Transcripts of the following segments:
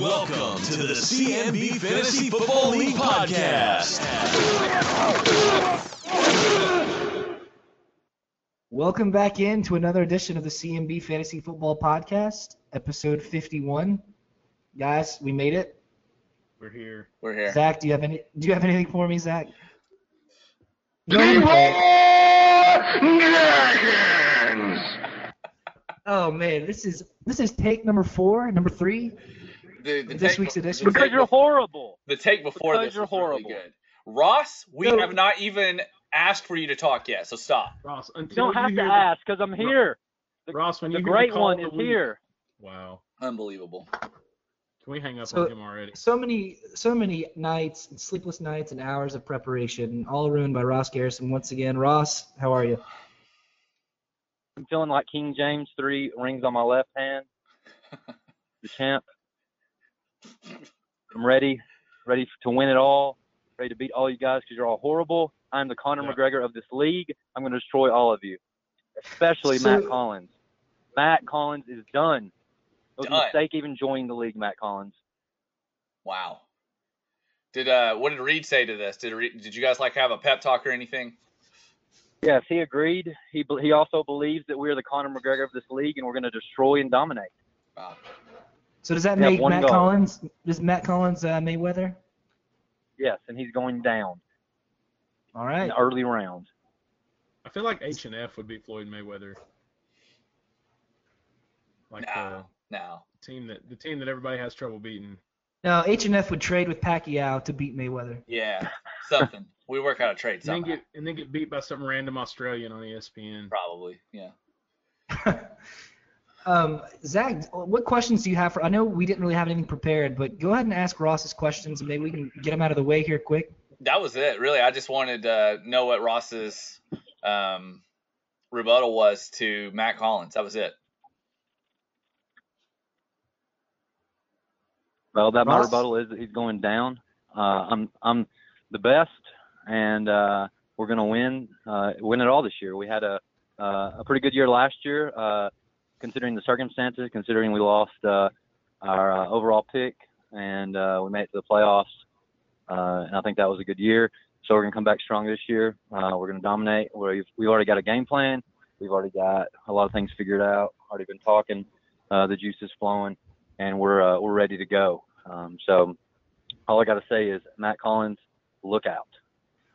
Welcome to the CMB Fantasy Football League podcast. Welcome back in to another edition of the CMB Fantasy Football Podcast, episode 51. Guys, we made it. We're here. We're here. Zach, do you have any? Do you have anything for me, Zach? Oh man, this is this is take number four, number three. The, the This take week's edition? the Because take you're before- horrible. The take before Because this you're was really horrible. good. Ross, we No. have not even asked for you to talk yet, so stop. Ross, You don't have to hear ask because I'm here. The, Ross, when the you great one is week- here. Wow. Unbelievable. Can we hang up So- on him already? So many, so many nights, and sleepless nights, and hours of preparation, all ruined by Ross Garrison once again. Ross, how are you? I'm feeling like King James three rings on my left hand. The champ. I'm ready, ready to win it all. Ready to beat all you guys because you're all horrible. I'm the Conor Yeah. McGregor of this league. I'm going to destroy all of you, especially So- Matt Collins. Matt Collins is done. It was Done. a mistake even joining the league, Matt Collins. Wow. Did uh, what did Reed say to this? Did Reed, did you guys like have a pep talk or anything? Yes, he agreed. He he also believes that we're the Conor McGregor of this league and we're going to destroy and dominate. Wow. So does that We have make Matt goal. Collins? Does Matt Collins uh, Mayweather? Yes, and he's going down All right. in the early rounds. I feel like H and F would be Floyd Mayweather. Like No, no. the team that the team that everybody has trouble beating. Now H and F would trade with Pacquiao to beat Mayweather. Yeah, something. we work out a trade And then get and then get beat by some random Australian on ESPN. Probably. Yeah. um, Zach, what questions do you have for? I know we didn't really have anything prepared, but go ahead and ask Ross's questions, and maybe we can get them out of the way here quick. That was it. Really, I just wanted to know what Ross's um, rebuttal was to Matt Collins. That was it. Well, that my rebuttal is that he's going down. Uh, I'm I'm the best, and uh, we're going to win uh, win it all this year. We had a uh, a pretty good year last year, uh, considering the circumstances, considering we lost uh, our uh, overall pick, and uh, we made it to the playoffs. Uh, and I think that was a good year. So we're going to come back strong this year. Uh, we're going to dominate. We've we've already got a game plan. We've already got a lot of things figured out. Already been talking. Uh, the juice is flowing and we're uh, we're ready to go. Um, so all I got to say is Matt Collins, look out.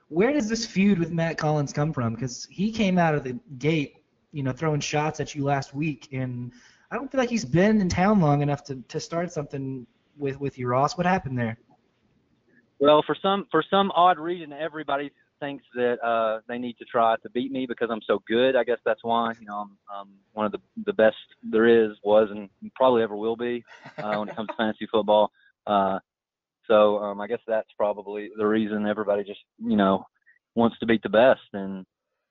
Where does this feud with Matt Collins come from? Because he came out of the gate, you know, throwing shots at you last week, and I don't feel like he's been in town long enough to, to start something with with you, Ross. What happened there? Well, for some for some odd reason, everybody thinks that uh, they need to try to beat me because I'm so good. I guess that's why. You know, I'm, I'm one of the the best there is, was, and probably ever will be uh, when it comes to fantasy football. Uh, so um, I guess that's probably the reason everybody just you know wants to beat the best, and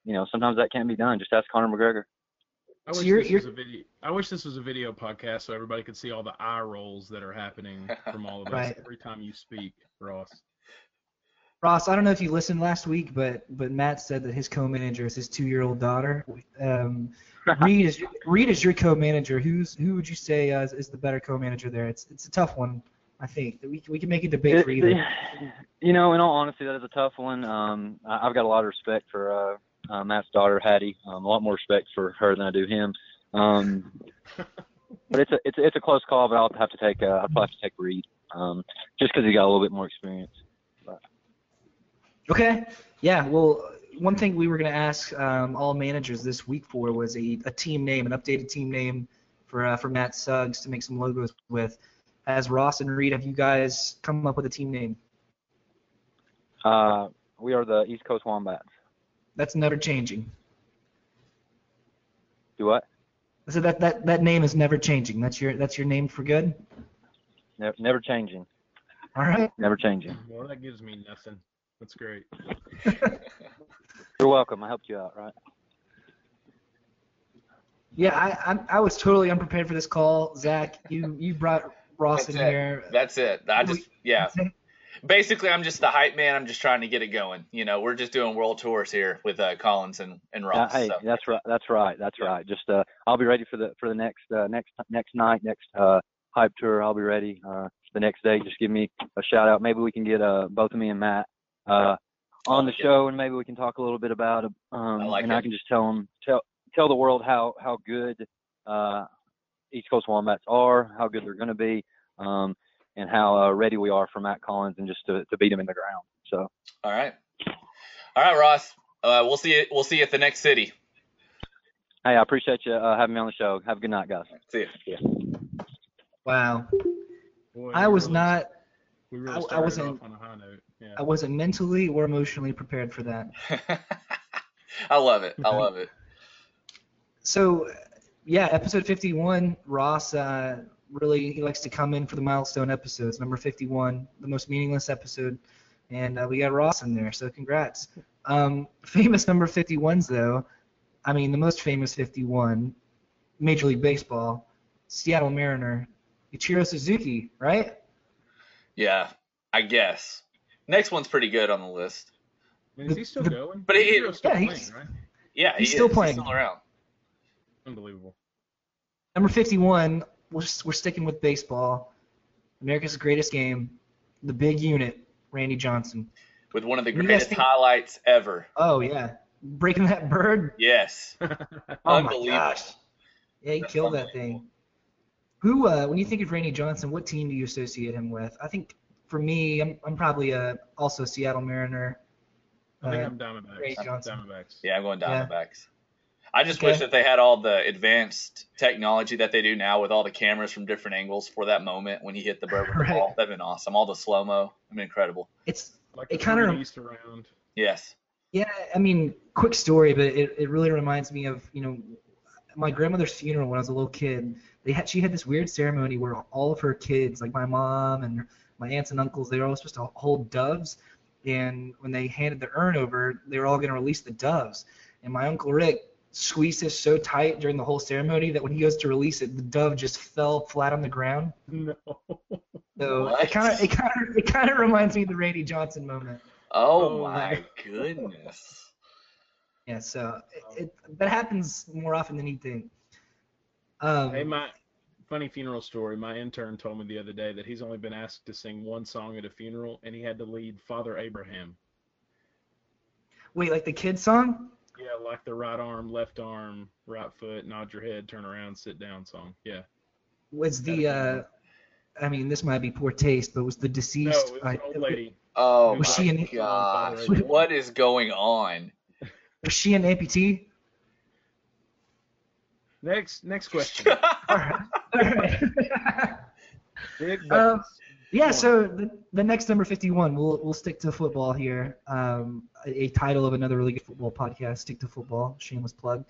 you know sometimes that can't be done. Just ask Conor McGregor. I So wish you're- this you're- was a video. I wish this was a video podcast so everybody could see all the eye rolls that are happening from all of us Right. every time you speak, Ross. Ross, I don't know if you listened last week, but but Matt said that his co-manager is his two-year-old daughter. Um, Reed is Reed is your co-manager. Who's who would you say uh, is, is the better co-manager there? It's it's a tough one. I think we we can make a debate for either. You know, in all honesty, that is a tough one. Um, I, I've got a lot of respect for uh, uh, Matt's daughter, Hattie. Um, a lot more respect for her than I do him. Um, but it's a it's it's a close call. But I'll have to take uh, I'll probably have to take Reed, um, just because he got a little bit more experience. Okay. Yeah. Well, one thing we were going to ask um, all managers this week for was a, a team name, an updated team name for uh, for Matt Suggs to make some logos with. As Ross and Reed, have you guys come up with a team name? Uh, we are the East Coast Wombats. That's never changing. Do what? So that, that that name is never changing. That's your that's your name for good. Never, never changing. All right. Never changing. Well, that gives me nothing. That's great. You're welcome. I helped you out, right? Yeah, I, I I was totally unprepared for this call, Zach. You you brought Ross That's in it. here. That's it. I just yeah. Basically, I'm just the hype man. I'm just trying to get it going. You know, we're just doing world tours here with uh, Collins and and Yeah, Ross. hey, so. that's right. That's right. That's right. Just uh, I'll be ready for the for the next uh, next next night, next uh, hype tour. I'll be ready uh, the next day. Just give me a shout out. Maybe we can get uh, both of me and Matt uh, on the like it. show, and maybe we can talk a little bit about it. Um, I like and it. I can just tell them, tell tell the world how how good uh, East Coast Wombats are, how good they're going to be, um, and how uh, ready we are for Matt Collins and just to, to beat him in the ground. So All right. All right, Ross. Uh, we'll see you. We'll see you at the next city. hey, I appreciate you uh, having me on the show. Have a good night, guys. See you. Yeah. Wow. Boy, I was really- not We really I- I started wasn't- off on a high note. Yeah. I wasn't mentally or emotionally prepared for that. I love it. I love it. So, yeah, episode 51, Ross uh, really he likes to come in for the milestone episodes. Number 51, the most meaningless episode, and uh, we got Ross in there. So, congrats. Um, famous number 51s though. I mean, the most famous 51, Major League Baseball, Seattle Mariner, Ichiro Suzuki, right? Yeah, I guess. Next one's pretty good on the list. I mean, is he still the- going? but he- Ichiro's still yeah, playing, he's- right? Yeah, He's he still is. playing. He's still around. Unbelievable. Number 51, we're, we're sticking with baseball. America's greatest game, the big unit, Randy Johnson. With one of the greatest think- highlights ever. Oh yeah, breaking that bird. Yes. Oh my gosh. Yeah, he That's killed that thing. Who, uh, when you think of Randy Johnson, what team do you associate him with? I think for me, I'm, I'm probably uh, also a Seattle Mariner. I think Uh, I'm Diamondbacks. Ray Johnson. Diamondbacks. Yeah, I'm going Yeah. Diamondbacks. I just Okay. wish that they had all the advanced technology that they do now with all the cameras from different angles for that moment when he hit the bird with Right. the ball. That'd been awesome. All the slow mo. I mean, incredible. It's Like It kinda- Ruben East around. Yes. yeah, I mean, quick story, but it, it really reminds me of you know my grandmother's funeral when I was a little kid. They had she had this weird ceremony where all of her kids, like my mom and my aunts and uncles, they were all supposed to hold doves, and when they handed the urn over, they were all going to release the doves. And my uncle Rick squeezed this so tight during the whole ceremony that when he goes to release it, the dove just fell flat on the ground. No. So What? it kind of it kind of it kind of reminds me of the Randy Johnson moment. Oh, Oh, my man. goodness. Yeah, so it, it that happens more often than you think. Um, Hey, my funny funeral story. My intern told me the other day that he's only been asked to sing one song at a funeral, and he had to lead Father Abraham. wait, like the kid song? Yeah, like the right arm, left arm, right foot, nod your head, turn around, sit down song. Yeah. Was the uh, I mean, this might be poor taste, but was the No, deceased? it was I- an old lady. Oh, Was my she an- gosh. Was- What is going on? was she an amputee? Next, next question. All right. All right. Big Um, buckets. Yeah, so the, the next number 51, we'll we'll stick to football here. Um, a, a title of another really good football podcast, Stick to Football, shameless plug.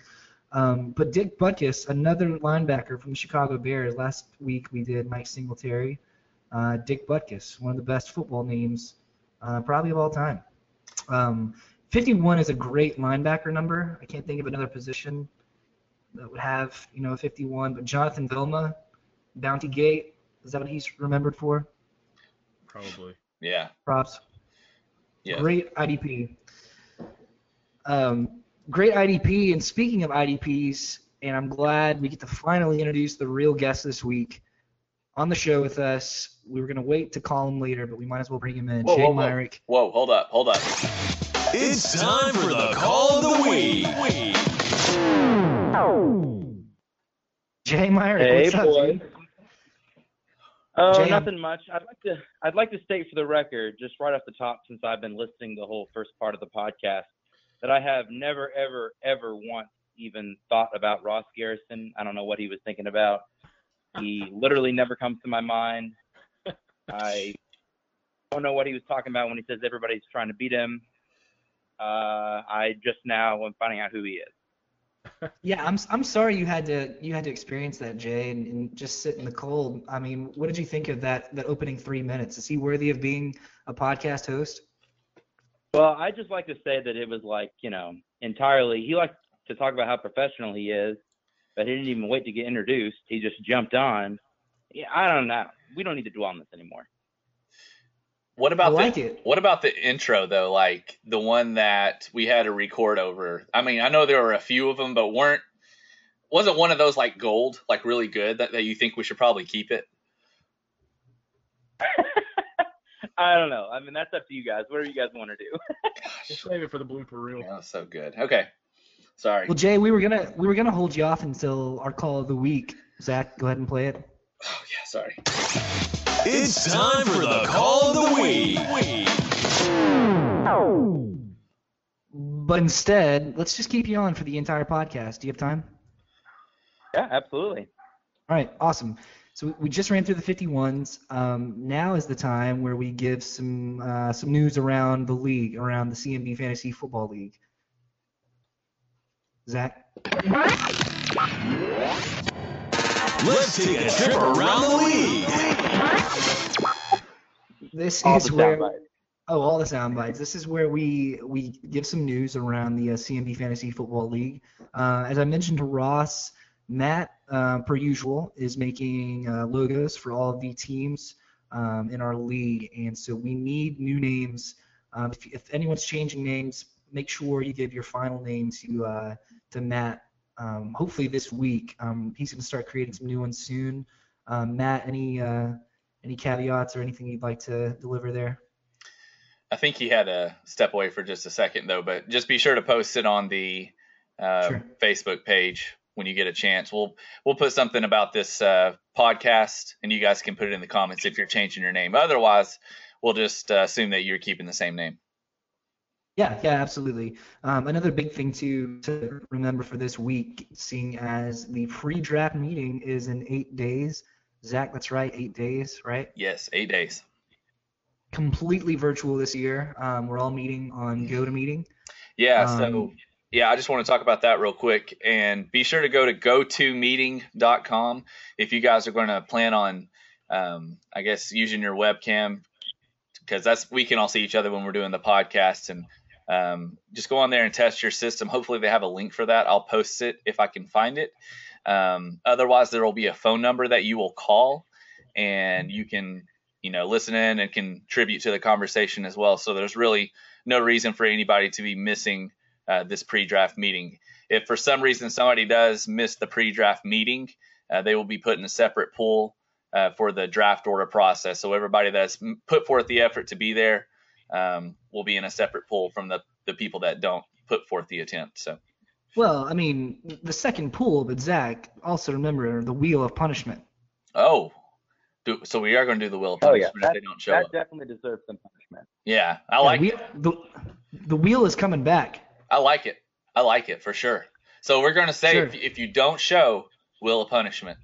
Um, but Dick Butkus, another linebacker from the Chicago Bears. Last week we did Mike Singletary. Uh, Dick Butkus, one of the best football names uh, probably of all time. Um, 51 is a great linebacker number. I can't think of another position that would have, you know, 51. But Jonathan Vilma, Bounty Gate, is that what he's remembered for? Probably. Yeah. Props. Yeah. Great IDP. Um, great IDP. And speaking of IDPs, and I'm glad we get to finally introduce the real guest this week on the show with us. We were going to wait to call him later, but we might as well bring him in. Whoa, Jay whoa, whoa. Myrick. Whoa, hold up, hold up. It's time for the call of the week. Jay Myrick. Hey, what's up, boy. dude? Oh, Jay, I'm- nothing much. I'd like to I'd like to state for the record, just right off the top, since I've been listening the whole first part of the podcast, that I have never, ever, ever once even thought about Ross Garrison. I don't know what he was thinking about. He literally never comes to my mind. I don't know what he was talking about when he says everybody's trying to beat him. Uh, I just now am finding out who he is. Yeah, I'm I'm sorry you had to you had to experience that, Jay, and, and just sit in the cold. I mean, what did you think of that that opening three minutes? Is he worthy of being a podcast host? Well, I just like to say that it was like, you know, entirely. He likes to talk about how professional he is, but he didn't even wait to get introduced. He just jumped on. Yeah, I don't know. We don't need to dwell on this anymore. What about I like the, it. What about the intro though? Like the one that we had to record over. I mean, I know there were a few of them, but weren't wasn't one of those like gold, like really good that, that you think we should probably keep it? I don't know. I mean, that's up to you guys. Whatever you guys want to do. Just save it for the blooper reel. Yeah, that's so good. Okay. Sorry. Well, Jay, we were gonna we were gonna hold you off until our call of the week. Zach, go ahead and play it. Oh yeah, sorry. It's time for the call of the week. But instead, let's just keep you on for the entire podcast. Do you have time? yeah, absolutely. All right, awesome. So we- we just ran through the 51s. Um, now is the time where we give some uh, some news around the league, around the CMB Fantasy Football League. Zach. Let's take a trip around the league. This All is where bites. oh all the sound bites. This is where we we give some news around the uh, CMB Fantasy Football League. Uh, as I mentioned to Ross, Matt, uh, per usual, is making uh, logos for all of the teams um, in our league, and so we need new names. Um, if, if anyone's changing names, make sure you give your final name to uh, to Matt. Um, hopefully this week. Um, he's going to start creating some new ones soon. Um, Matt, any uh, any caveats or anything you'd like to deliver there? I think he had to step away for just a second though, but just be sure to post it on the uh, Sure. Facebook page when you get a chance. We'll we'll put something about this uh, podcast, and you guys can put it in the comments if you're changing your name. Otherwise, we'll just uh, assume that you're keeping the same name. Yeah, yeah, absolutely. Um, another big thing to, to remember for this week, seeing as the pre-draft meeting is in eight days. Zach, that's right, eight days, right? Yes, eight days. Completely virtual this year. Um, we're all meeting on GoToMeeting. Yeah, Um, so yeah, I just want to talk about that real quick and be sure to go to gotomeeting.com if you guys are going to plan on, um, I guess, using your webcam because that's we can all see each other when we're doing the podcast and um, just go on there and test your system. Hopefully, they have a link for that. I'll post it if I can find it. Um, otherwise, there will be a phone number that you will call and you can, you know, listen in and contribute to the conversation as well. So there's really no reason for anybody to be missing uh, this pre-draft meeting. If for some reason somebody does miss the pre-draft meeting, uh, they will be put in a separate pool uh, for the draft order process. So everybody that's put forth the effort to be there um, will be in a separate pool from the, the people that don't put forth the attempt. So Well, I mean, the second pool, but Zach, also remember the wheel of punishment. oh, do, so we are going to do the Wheel of Oh, yeah. punishment if they don't show That up. definitely deserves some punishment. Yeah, I Yeah, like we- the, the wheel is coming back. I like it. I like it for sure. So we're going to say Sure. if, if you don't show, Wheel of punishment.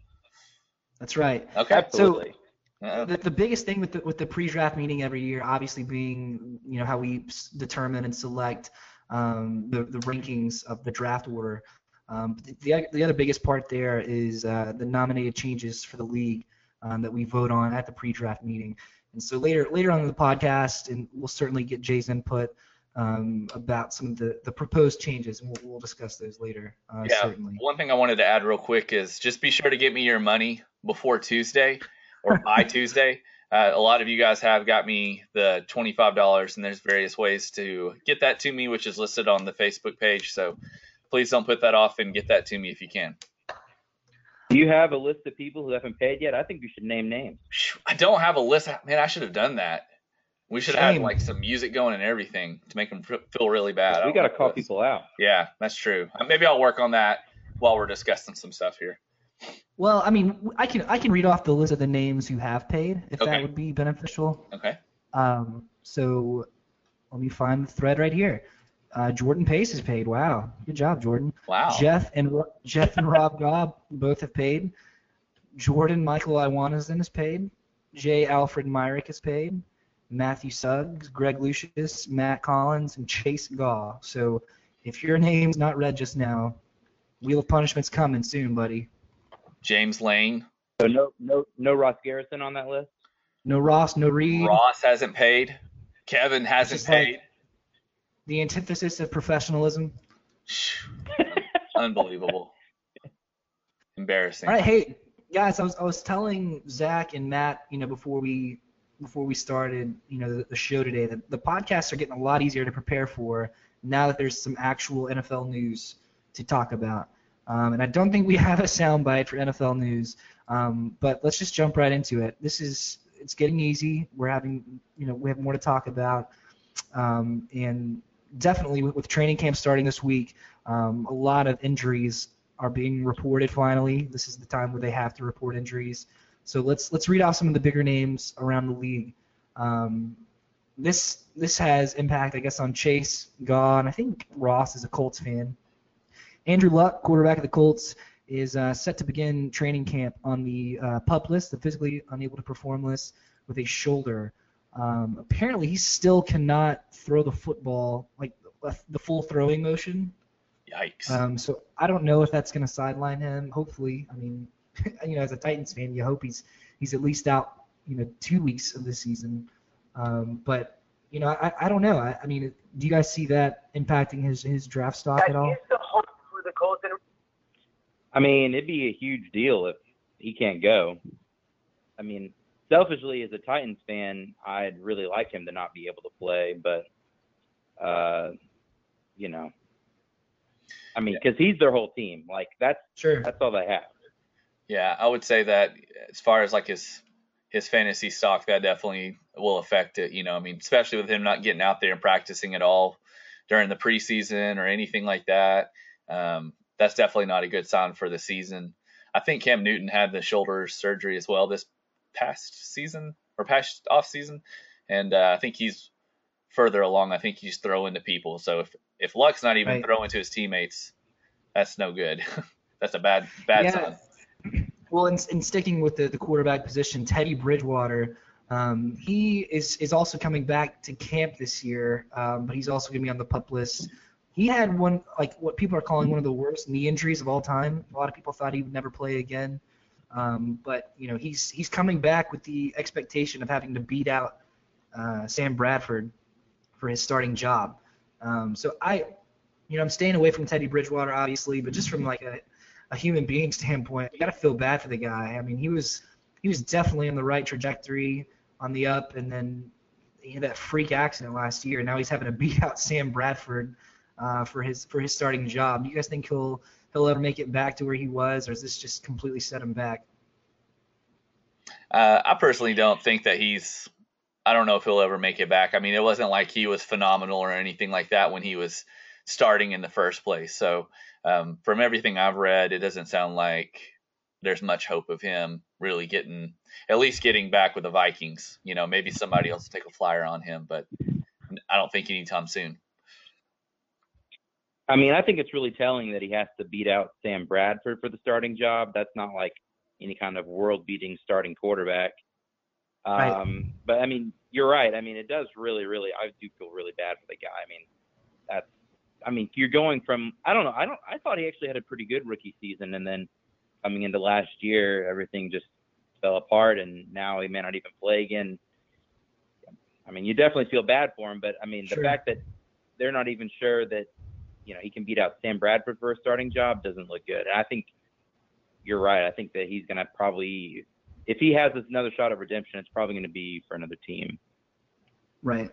That's right. Okay. Absolutely. Uh, The, the biggest thing with the with the pre-draft meeting every year, obviously being you know how we s- determine and select um, the the rankings of the draft order. Um, the, the the other biggest part there is uh, the nominated changes for the league um, that we vote on at the pre-draft meeting. And so later later on in the podcast, and we'll certainly get Jay's input um, about some of the, the proposed changes, and we'll, we'll discuss those later. Uh, Yeah. certainly. One thing I wanted to add real quick is just be sure to get me your money before Tuesday or by Tuesday. Uh, a lot of you guys have got me the $25, and there's various ways to get that to me, which is listed on the Facebook page. So please don't put that off and get that to me if you can. Do you have a list of people who haven't paid yet? I think you should name names. I don't have a list. Man, I should have done that. We should have Shame. like some music going and everything to make them feel really bad. We got to call people out. Yeah, that's true. Uh, Maybe I'll work on that while we're discussing some stuff here. Well, I mean, I can I can read off the list of the names who have paid, if Okay. that would be beneficial. Okay. Um, so let me find the thread right here. Uh, Jordan Pace has paid. Wow, good job, Jordan. Wow. Jeff and Jeff and Rob Gobb both have paid. Jordan Michael Iwanazin has paid. J. Alfred Myrick has paid. Matthew Suggs, Greg Lucius, Matt Collins, and Chase Gaw. So if your name's not read just now, Wheel of Punishment's coming soon, buddy. James Lane. So no, no, no Ross Garrison on that list. No Ross, no Reed. Ross hasn't paid. Kevin hasn't just like- paid. The antithesis of professionalism. Unbelievable. Embarrassing. All right, hey guys, I was I was telling Zach and Matt, you know, before we before we started, you know, the, the show today, that the podcasts are getting a lot easier to prepare for now that there's some actual NFL news to talk about. Um, and I don't think we have a soundbite for NFL news, um, but let's just jump right into it. This is it's getting easy. We're having, you know, we have more to talk about, um, and definitely with, with training camp starting this week, um, a lot of injuries are being reported. Finally, this is the time where they have to report injuries. So let's let's read off some of the bigger names around the league. Um, this this has impact, I guess, on Chase, and I think Ross is a Colts fan. Andrew Luck, quarterback of the Colts, is uh, set to begin training camp on the uh, pup list, the physically unable to perform list, with a shoulder. Um, apparently, he still cannot throw the football like the full throwing motion. Yikes. Um, so I don't know if that's going to sideline him. Hopefully, I mean, you know, as a Titans fan, you hope he's he's at least out, you know, two weeks of the season. Um, but you know, I, I don't know. I, I mean, do you guys see that impacting his his draft stock at all? I mean, it'd be a huge deal if he can't go. I mean, selfishly as a Titans fan, I'd really like him to not be able to play, but uh, you know, I mean, because he's their whole team. Like that's Sure. that's all they have. Yeah, I would say that as far as like his his fantasy stock, that definitely will affect it. You know, I mean, especially with him not getting out there and practicing at all during the preseason or anything like that. Um, that's definitely not a good sign for the season. I think Cam Newton had the shoulder surgery as well this past season or past off season, and uh, I think he's further along. I think he's throwing to people. So if if Luck's not even Right. throwing to his teammates, that's no good. that's a bad bad Yeah. sign. Well, in, in sticking with the, the quarterback position, Teddy Bridgewater, um, he is is also coming back to camp this year, um, but he's also going to be on the pup list. He had one like what people are calling one of the worst knee injuries of all time. A lot of people thought he would never play again, um, but you know he's he's coming back with the expectation of having to beat out uh, Sam Bradford for his starting job. Um, so I, you know, I'm staying away from Teddy Bridgewater obviously, but just from like a a human being standpoint, you got to feel bad for the guy. I mean, he was he was definitely on the right trajectory, on the up, and then he had that freak accident last year. Now he's having to beat out Sam Bradford uh, for his for his starting job. Do you guys think he'll he'll ever make it back to where he was, or is this just completely set him back? Uh, I personally don't think that he's. I don't know if he'll ever make it back. I mean, it wasn't like he was phenomenal or anything like that when he was starting in the first place. So, um, from everything I've read, it doesn't sound like there's much hope of him really getting, at least getting back with the Vikings. You know, maybe somebody else will take a flyer on him, but I don't think anytime soon. I mean, I think it's really telling that he has to beat out Sam Bradford for the starting job. That's not like any kind of world-beating starting quarterback. Right. Um, but I mean, you're right. I mean, it does really, really. I do feel really bad for the guy. I mean, that's. I mean, you're going from. I don't know. I don't. I thought he actually had a pretty good rookie season, and then coming into last year, everything just fell apart, and now he may not even play again. I mean, you definitely feel bad for him, but I mean, the Sure. fact that they're not even sure that you know he can beat out Sam Bradford for a starting job doesn't look good. And I think you're right. I think that he's going to probably, if he has another shot of redemption, it's probably going to be for another team. Right.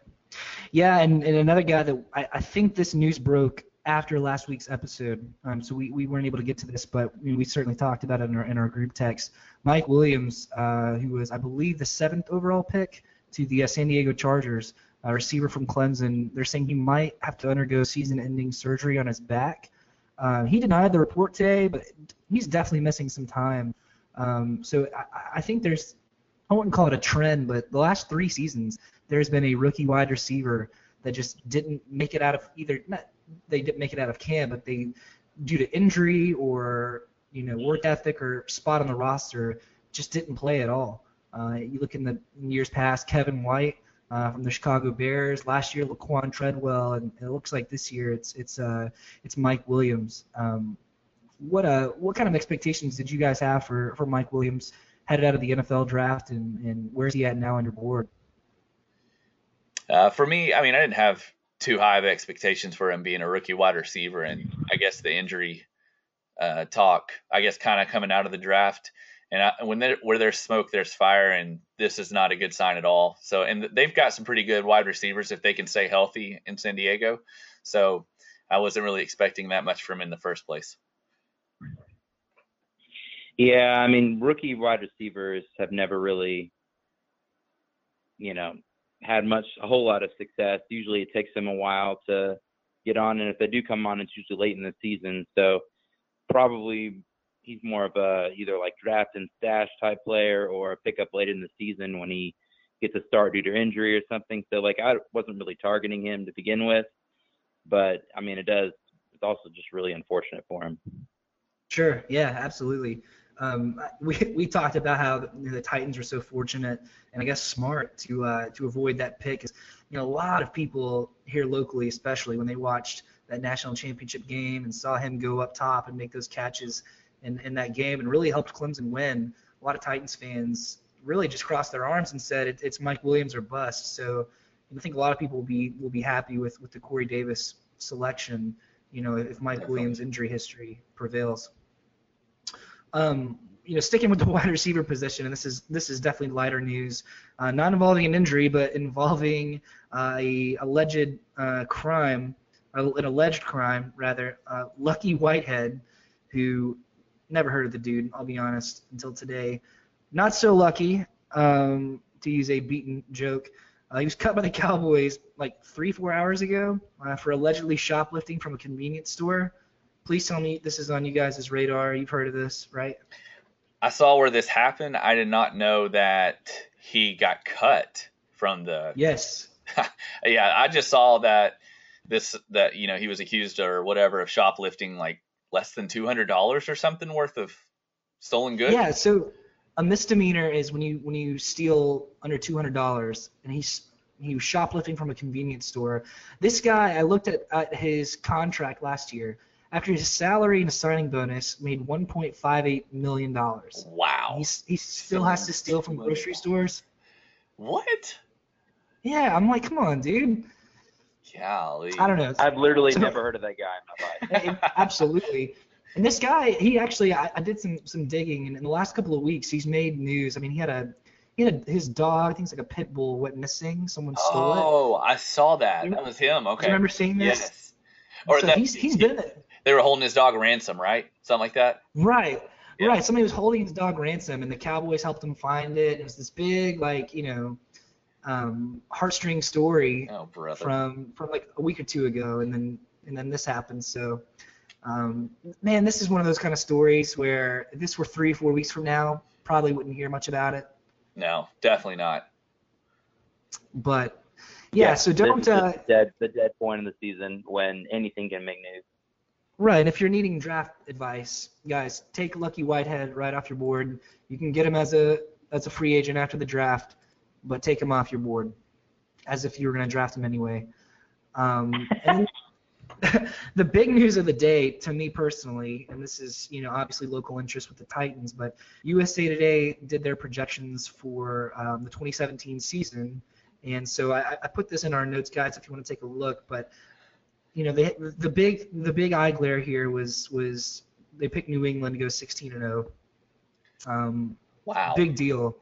Yeah, and, and another guy that I, I think this news broke after last week's episode, um, so we, we weren't able to get to this, but we, we certainly talked about it in our, in our group text. Mike Williams, uh, who was, I believe, the seventh overall pick to the uh, San Diego Chargers, a receiver from Clemson, they're saying he might have to undergo season-ending surgery on his back. Uh, he denied the report today, but he's definitely missing some time. Um, so I, I think there's, I wouldn't call it a trend, but the last three seasons, there's been a rookie wide receiver that just didn't make it out of either not they didn't make it out of camp, but they due to injury or you know work ethic or spot on the roster just didn't play at all. Uh, you look in the years past, Kevin White uh, from the Chicago Bears. Last year, Laquon Treadwell, and it looks like this year it's it's uh it's Mike Williams. Um, what uh what kind of expectations did you guys have for for Mike Williams headed out of the NFL draft, and and where's he at now on your board? Uh, for me, I mean, I didn't have too high of expectations for him being a rookie wide receiver, and I guess the injury uh, talk, I guess, kind of coming out of the draft. And I, when there, where there's smoke, there's fire, and this is not a good sign at all. So, and they've got some pretty good wide receivers if they can stay healthy in San Diego. So, I wasn't really expecting that much from him in the first place. Yeah, I mean, rookie wide receivers have never really you know, had much a whole lot of success. Usually, it takes them a while to get on, and if they do come on, it's usually late in the season. So probably he's more of a either like draft and stash type player or a pickup late in the season when he gets a start due to injury or something. So like I wasn't really targeting him to begin with, but I mean it does. It's also just really unfortunate for him. Sure. Yeah. Absolutely. Um, we we talked about how the, you know, the Titans were so fortunate and I guess smart to uh, to avoid that pick. You know, a lot of people here locally, especially when they watched that national championship game and saw him go up top and make those catches in, in that game and really helped Clemson win. A lot of Titans fans really just crossed their arms and said it, it's Mike Williams or bust. So I think a lot of people will be will be happy with with the Corey Davis selection. You know, if Mike Definitely. Williams' injury history prevails. Um, you know, sticking with the wide receiver position, and this is this is definitely lighter news, uh, not involving an injury, but involving uh, a alleged uh, crime, an alleged crime rather. Uh, Lucky Whitehead, who never heard of the dude, I'll be honest, until today. Not so lucky, um, to use a beaten joke. Uh, he was cut by the Cowboys like three, four hours ago uh, for allegedly shoplifting from a convenience store. Please tell me this is on you guys' radar. You've heard of this, right? I saw where this happened. I did not know that he got cut from the. Yes. Yeah, I just saw that this that you know he was accused or whatever of shoplifting like less than two hundred dollars or something worth of stolen goods. Yeah. So a misdemeanor is when you when you steal under two hundred dollars, and he's he was shoplifting from a convenience store. This guy, I looked at, at his contract last year. After his salary and a signing bonus, made 1.58 million dollars. Wow. He's, he still has to steal from grocery stores. What? Yeah, I'm like, come on, dude. Golly. I don't know. I've literally So- never heard of that guy in my life. Absolutely. And this guy, he actually, I, I did some some digging, and in the last couple of weeks, he's made news. I mean, he had a, he had a, his dog, I think it's like a pit bull, went missing. Someone stole it. Oh, I saw that. You- That was him. Do Okay. you remember seeing this? Yes. Or so that he's he's been they were holding his dog ransom, right? Something like that. Right. Yeah. Right. Somebody was holding his dog ransom, and the Cowboys helped him find it. It was this big, like, you know, um, heartstring story Oh, from from like a week or two ago, and then and then this happened. So, um, man, this is one of those kind of stories where if this were three, or four weeks from now, probably wouldn't hear much about it. no, definitely not. But yeah, so don't. is Uh, the dead the dead point in the season when anything can make news. Right, and if you're needing draft advice, guys, take Lucky Whitehead right off your board. You can get him as a as a free agent after the draft, but take him off your board, as if you were going to draft him anyway. Um, and the big news of the day, to me personally, and this is you know obviously local interest with the Titans, but USA Today did their projections for um, the 2017 season, and so I, I put this in our notes, guys, if you want to take a look, but you know, they, the big the big eye glare here was was they picked New England to go 16 and 0. Um, Wow. big deal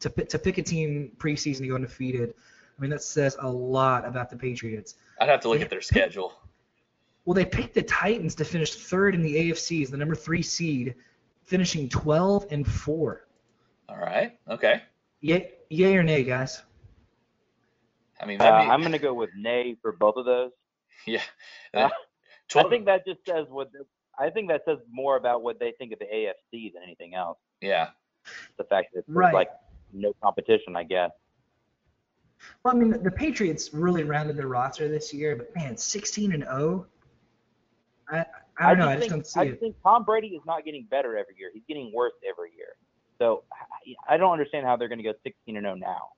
to to pick a team preseason to go undefeated. I mean, that says a lot about the Patriots. I'd have to look at their schedule. Well, they picked the Titans to finish third in the AFC as the number three seed, finishing 12 and four. All right. Okay. Yay, yay or nay, guys? I mean, Uh, be, I'm gonna go with nay for both of those. yeah. Uh, Twelve- I think that just says what I think that says more about what they think of the AFC than anything else. yeah. The fact that there's Right. like no competition, I guess. Well, I mean, the Patriots really rounded their roster this year, but man, 16 and 0. I I don't know. I just think, don't see I it. just think Tom Brady is not getting better every year. He's getting worse every year. So I- I don't understand how they're going to go 16 and 0 now.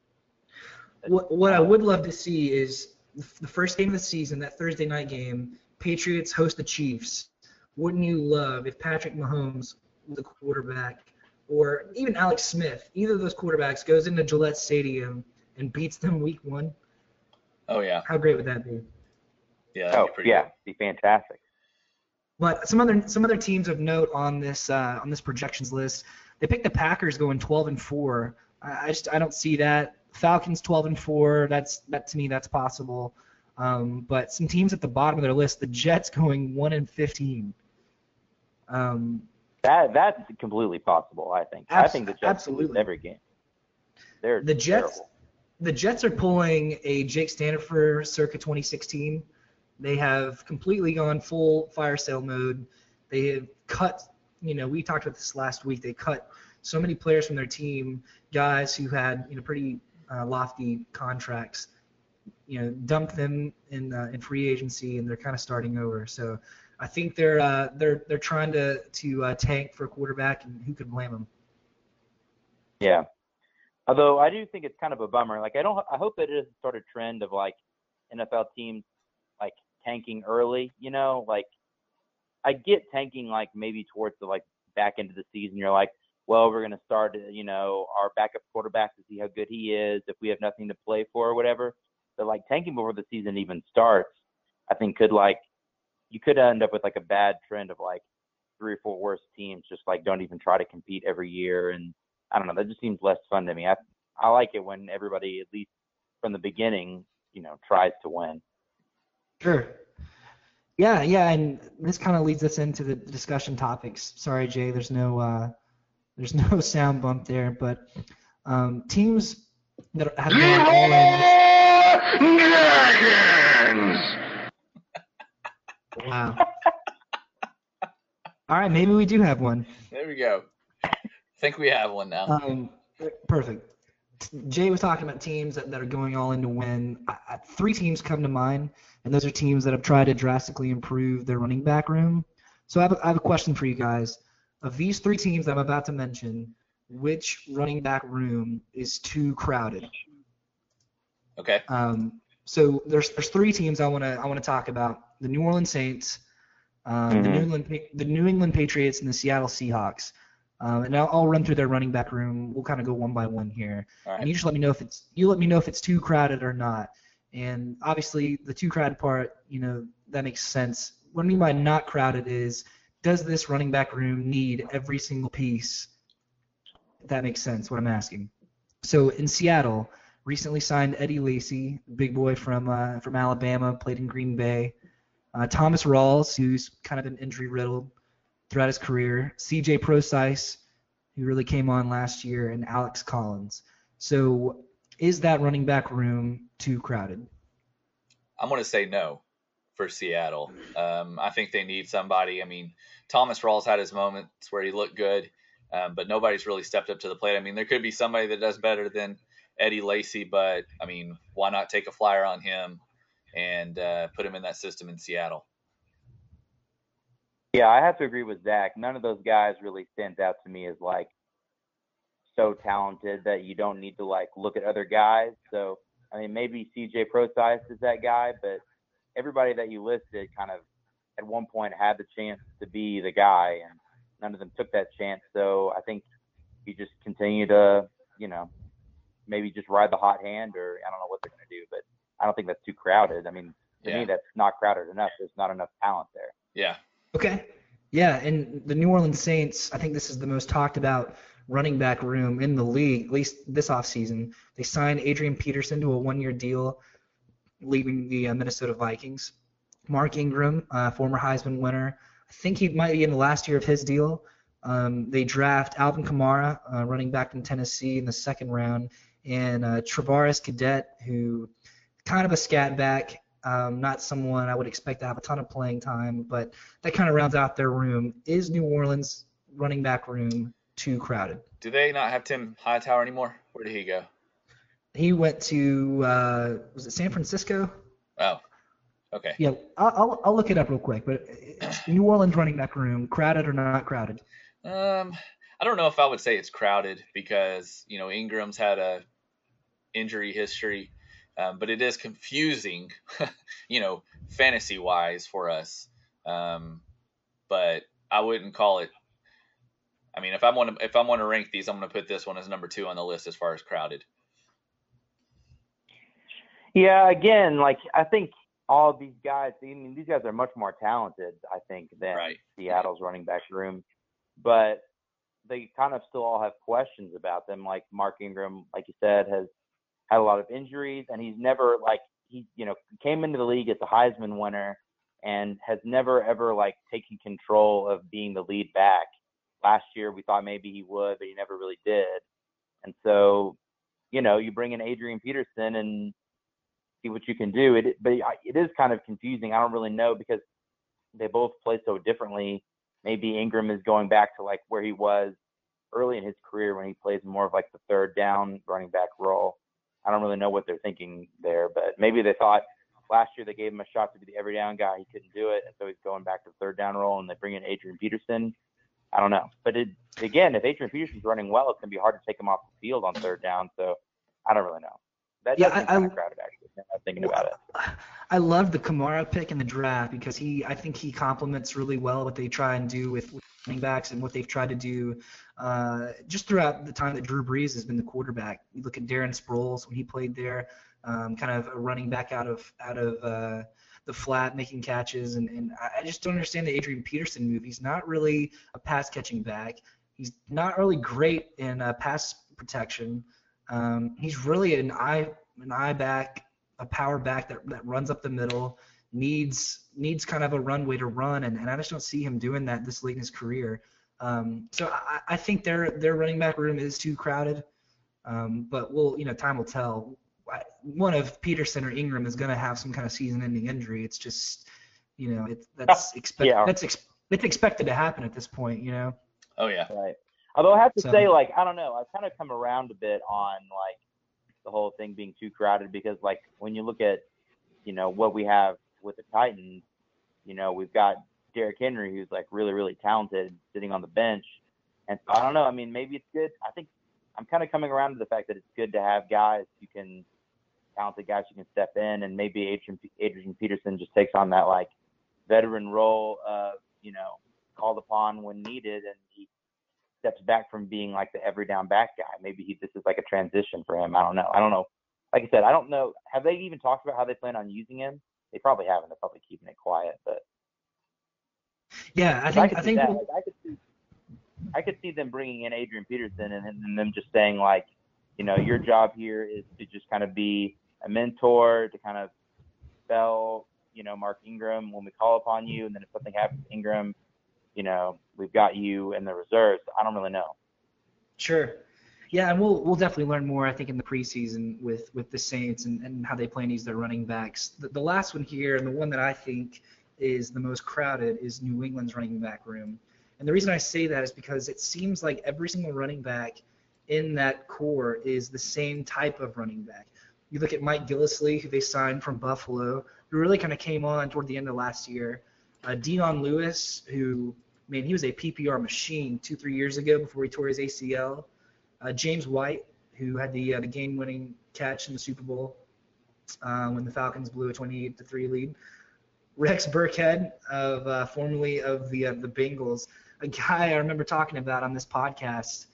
What, what I would love to see is the first game of the season, that Thursday night game, Patriots host the Chiefs. Wouldn't you love if Patrick Mahomes was the quarterback, or even Alex Smith, either of those quarterbacks goes into Gillette Stadium and beats them week one? Oh yeah. How great would that be? Yeah. That'd Oh be pretty yeah, good. be fantastic. But some other some other teams of note on this uh, on this projections list, they picked the Packers going 12 and four. I, I just I don't see that. Falcons 12 and four. That's that to me that's possible. Um, but some teams at the bottom of their list, the Jets going one and 15. Um, That that's completely possible. I think. I think the Jets absolutely. every game. They're the Jets terrible. the Jets are pulling a Jake Standifer circa 2016. They have completely gone full fire sale mode. They have cut, you know, we talked about this last week. They cut so many players from their team, guys who had, you know, pretty uh, lofty contracts. You know, dumped them in uh, in free agency, and they're kind of starting over. So, I think they're uh, they're they're trying to to uh, tank for a quarterback, and who could blame them? Yeah. Although I do think it's kind of a bummer. Like I don't. I hope that it doesn't start a trend of like NFL teams like tanking early. You know, like I get tanking like maybe towards the like back end of the season. You're like, well, we're gonna start, you know, our backup quarterback to see how good he is if we have nothing to play for or whatever. But like tanking before the season even starts, I think could like you could end up with like a bad trend of like three or four worst teams just like don't even try to compete every year and I don't know, that just seems less fun to me. I I like it when everybody at least from the beginning, you know, tries to win. Sure. Yeah, yeah, and this kind of leads us into the discussion topics. Sorry, Jay, there's no uh, there's no sound bump there, but um, teams that have gone all in. Wow. All right, maybe we do have one. There we go. I think we have one now. Um, perfect. Jay was talking about teams that, that are going all in to win. I, I, three teams come to mind, and those are teams that have tried to drastically improve their running back room. So I have a, I have a question for you guys. Of these three teams I'm about to mention, which running back room is too crowded? Okay. Um, so there's there's three teams I want to I want to talk about: the New Orleans Saints, um, the Mhm. New England the New England Patriots, and the Seattle Seahawks. Um, and I'll, I'll run through their running back room. We'll kind of go one by one here, All and you just let me know if it's you let me know if it's too crowded or not. And obviously, the too crowded part, you know, that makes sense. What I mean by not crowded is, does this running back room need every single piece? If that makes sense. What I'm asking. So in Seattle, recently signed Eddie Lacy, big boy from uh, from Alabama, played in Green Bay. Uh, Thomas Rawls, who's kind of been injury riddled throughout his career. C.J. Procise, who really came on last year, and Alex Collins. So is that running back room too crowded? I'm going to say no for Seattle. Um, I think they need somebody. I mean, Thomas Rawls had his moments where he looked good, um, but nobody's really stepped up to the plate. I mean, there could be somebody that does better than Eddie Lacy, but I mean, why not take a flyer on him and uh, put him in that system in Seattle? Yeah, I have to agree with Zach. None of those guys really stands out to me as like so talented that you don't need to like look at other guys. So I mean, maybe CJ Procise is that guy, but everybody that you listed kind of at one point had the chance to be the guy, and none of them took that chance. So I think you just continue to, you know, maybe just ride the hot hand, or I don't know what they're going to do, but I don't think that's too crowded. I mean, to Yeah. me, that's not crowded enough. There's not enough talent there. Yeah. Okay. Yeah, and the New Orleans Saints, I think this is the most talked about running back room in the league, at least this offseason. They signed Adrian Peterson to a one year deal, leaving the uh, Minnesota Vikings. Mark Ingram, uh, former Heisman winner, I think he might be in the last year of his deal. Um, they draft Alvin Kamara, uh, running back from Tennessee, in the second round, and uh, Travaris Cadet, who kind of a scat back, um, not someone I would expect to have a ton of playing time, but that kind of rounds out their room. Is New Orleans running back room too crowded? Do they not have Tim Hightower anymore? Where did he go? He went to uh, was it San Francisco? Oh, okay. Yeah, I'll, I'll, look it up real quick. But uh, New Orleans running back room, crowded or not crowded? Um, I don't know if I would say it's crowded because you know Ingram's had a injury history, um, but it is confusing, you know, fantasy wise for us. Um, but I wouldn't call it. I mean, if I'm want to if I'm want to rank these, I'm going to put this one as number two on the list as far as crowded. Yeah, again, like I think all these guys, I mean, these guys are much more talented, I think, than Right. Seattle's running back room. But they kind of still all have questions about them. Like Mark Ingram, like you said, has had a lot of injuries, and he's never like he, you know, came into the league as a Heisman winner and has never ever like taken control of being the lead back. Last year we thought maybe he would, but he never really did. And so you know, you bring in Adrian Peterson and see what you can do. It, but it is kind of confusing. I don't really know because they both play so differently. Maybe Ingram is going back to like where he was early in his career when he plays more of like the third down running back role. I don't really know what they're thinking there, but maybe they thought last year they gave him a shot to be the every down guy. He couldn't do it, and so he's going back to third down role, and they bring in Adrian Peterson. I don't know, but it, again, if Adrian Peterson's running well, it's gonna be hard to take him off the field on third down. So I don't really know. That Yeah, I, I, crowded actually. I'm thinking about it. I love the Kamara pick in the draft because he, I think he complements really well what they try and do with, with running backs and what they've tried to do uh, just throughout the time that Drew Brees has been the quarterback. You look at Darren Sproles when he played there, um, kind of a running back out of out of uh, the flat, making catches, and, and I I just don't understand the Adrian Peterson move. He's not really a pass catching back. He's not really great in uh, pass protection. Um, he's really an eye an eye back, a power back that, that runs up the middle, needs needs kind of a runway to run, and, and I just don't see him doing that this late in his career. Um, so I, I think their their running back room is too crowded, um, but we'll you know time will tell. I- One of Peterson or Ingram is going to have some kind of season-ending injury. It's just you know it's that's expect Yeah. that's ex- it's expected to happen at this point. You know. Oh yeah. Right. Although I have to So- say, like, I don't know, I've kind of come around a bit on like the whole thing being too crowded because, like, when you look at, you know, what we have with the Titans, you know, we've got Derrick Henry who's like really, really talented sitting on the bench, and so I don't know. I mean, maybe it's good. I think I'm kind of coming around to the fact that it's good to have guys you can talented guys you can step in, and maybe Adrian, Adrian Peterson just takes on that like veteran role of you know called upon when needed, and he steps back from being like the every down back guy. Maybe he this is like a transition for him. I don't know. I don't know. Like I said, I don't know. Have they even talked about how they plan on using him? They probably haven't. They're probably keeping it quiet. But Yeah, I I, think could I see think that. we'll- Like, I could see. I could see them bringing in Adrian Peterson and, and them just saying like, you know, your job here is to just kind of be a mentor, to kind of spell, you know, Mark Ingram when we call upon you, and then if something happens to Ingram, you know, we've got you in the reserves. I don't really know. Sure. Yeah, and we'll we'll definitely learn more, I think, in the preseason with with the Saints and, and how they plan to use their running backs. The, the last one here, and the one that I think is the most crowded, is New England's running back room. And the reason I say that is because it seems like every single running back in that corps is the same type of running back. You look at Mike Gillislee, who they signed from Buffalo, who really kind of came on toward the end of last year. Uh, Dion Lewis, who, man, he was a PPR machine two, three years ago before he tore his ACL. Uh, James White, who had the uh, the game-winning catch in the Super Bowl uh, when the Falcons blew a 28 to three lead. Rex Burkhead, of uh, formerly of the uh, the Bengals, a guy I remember talking about on this podcast,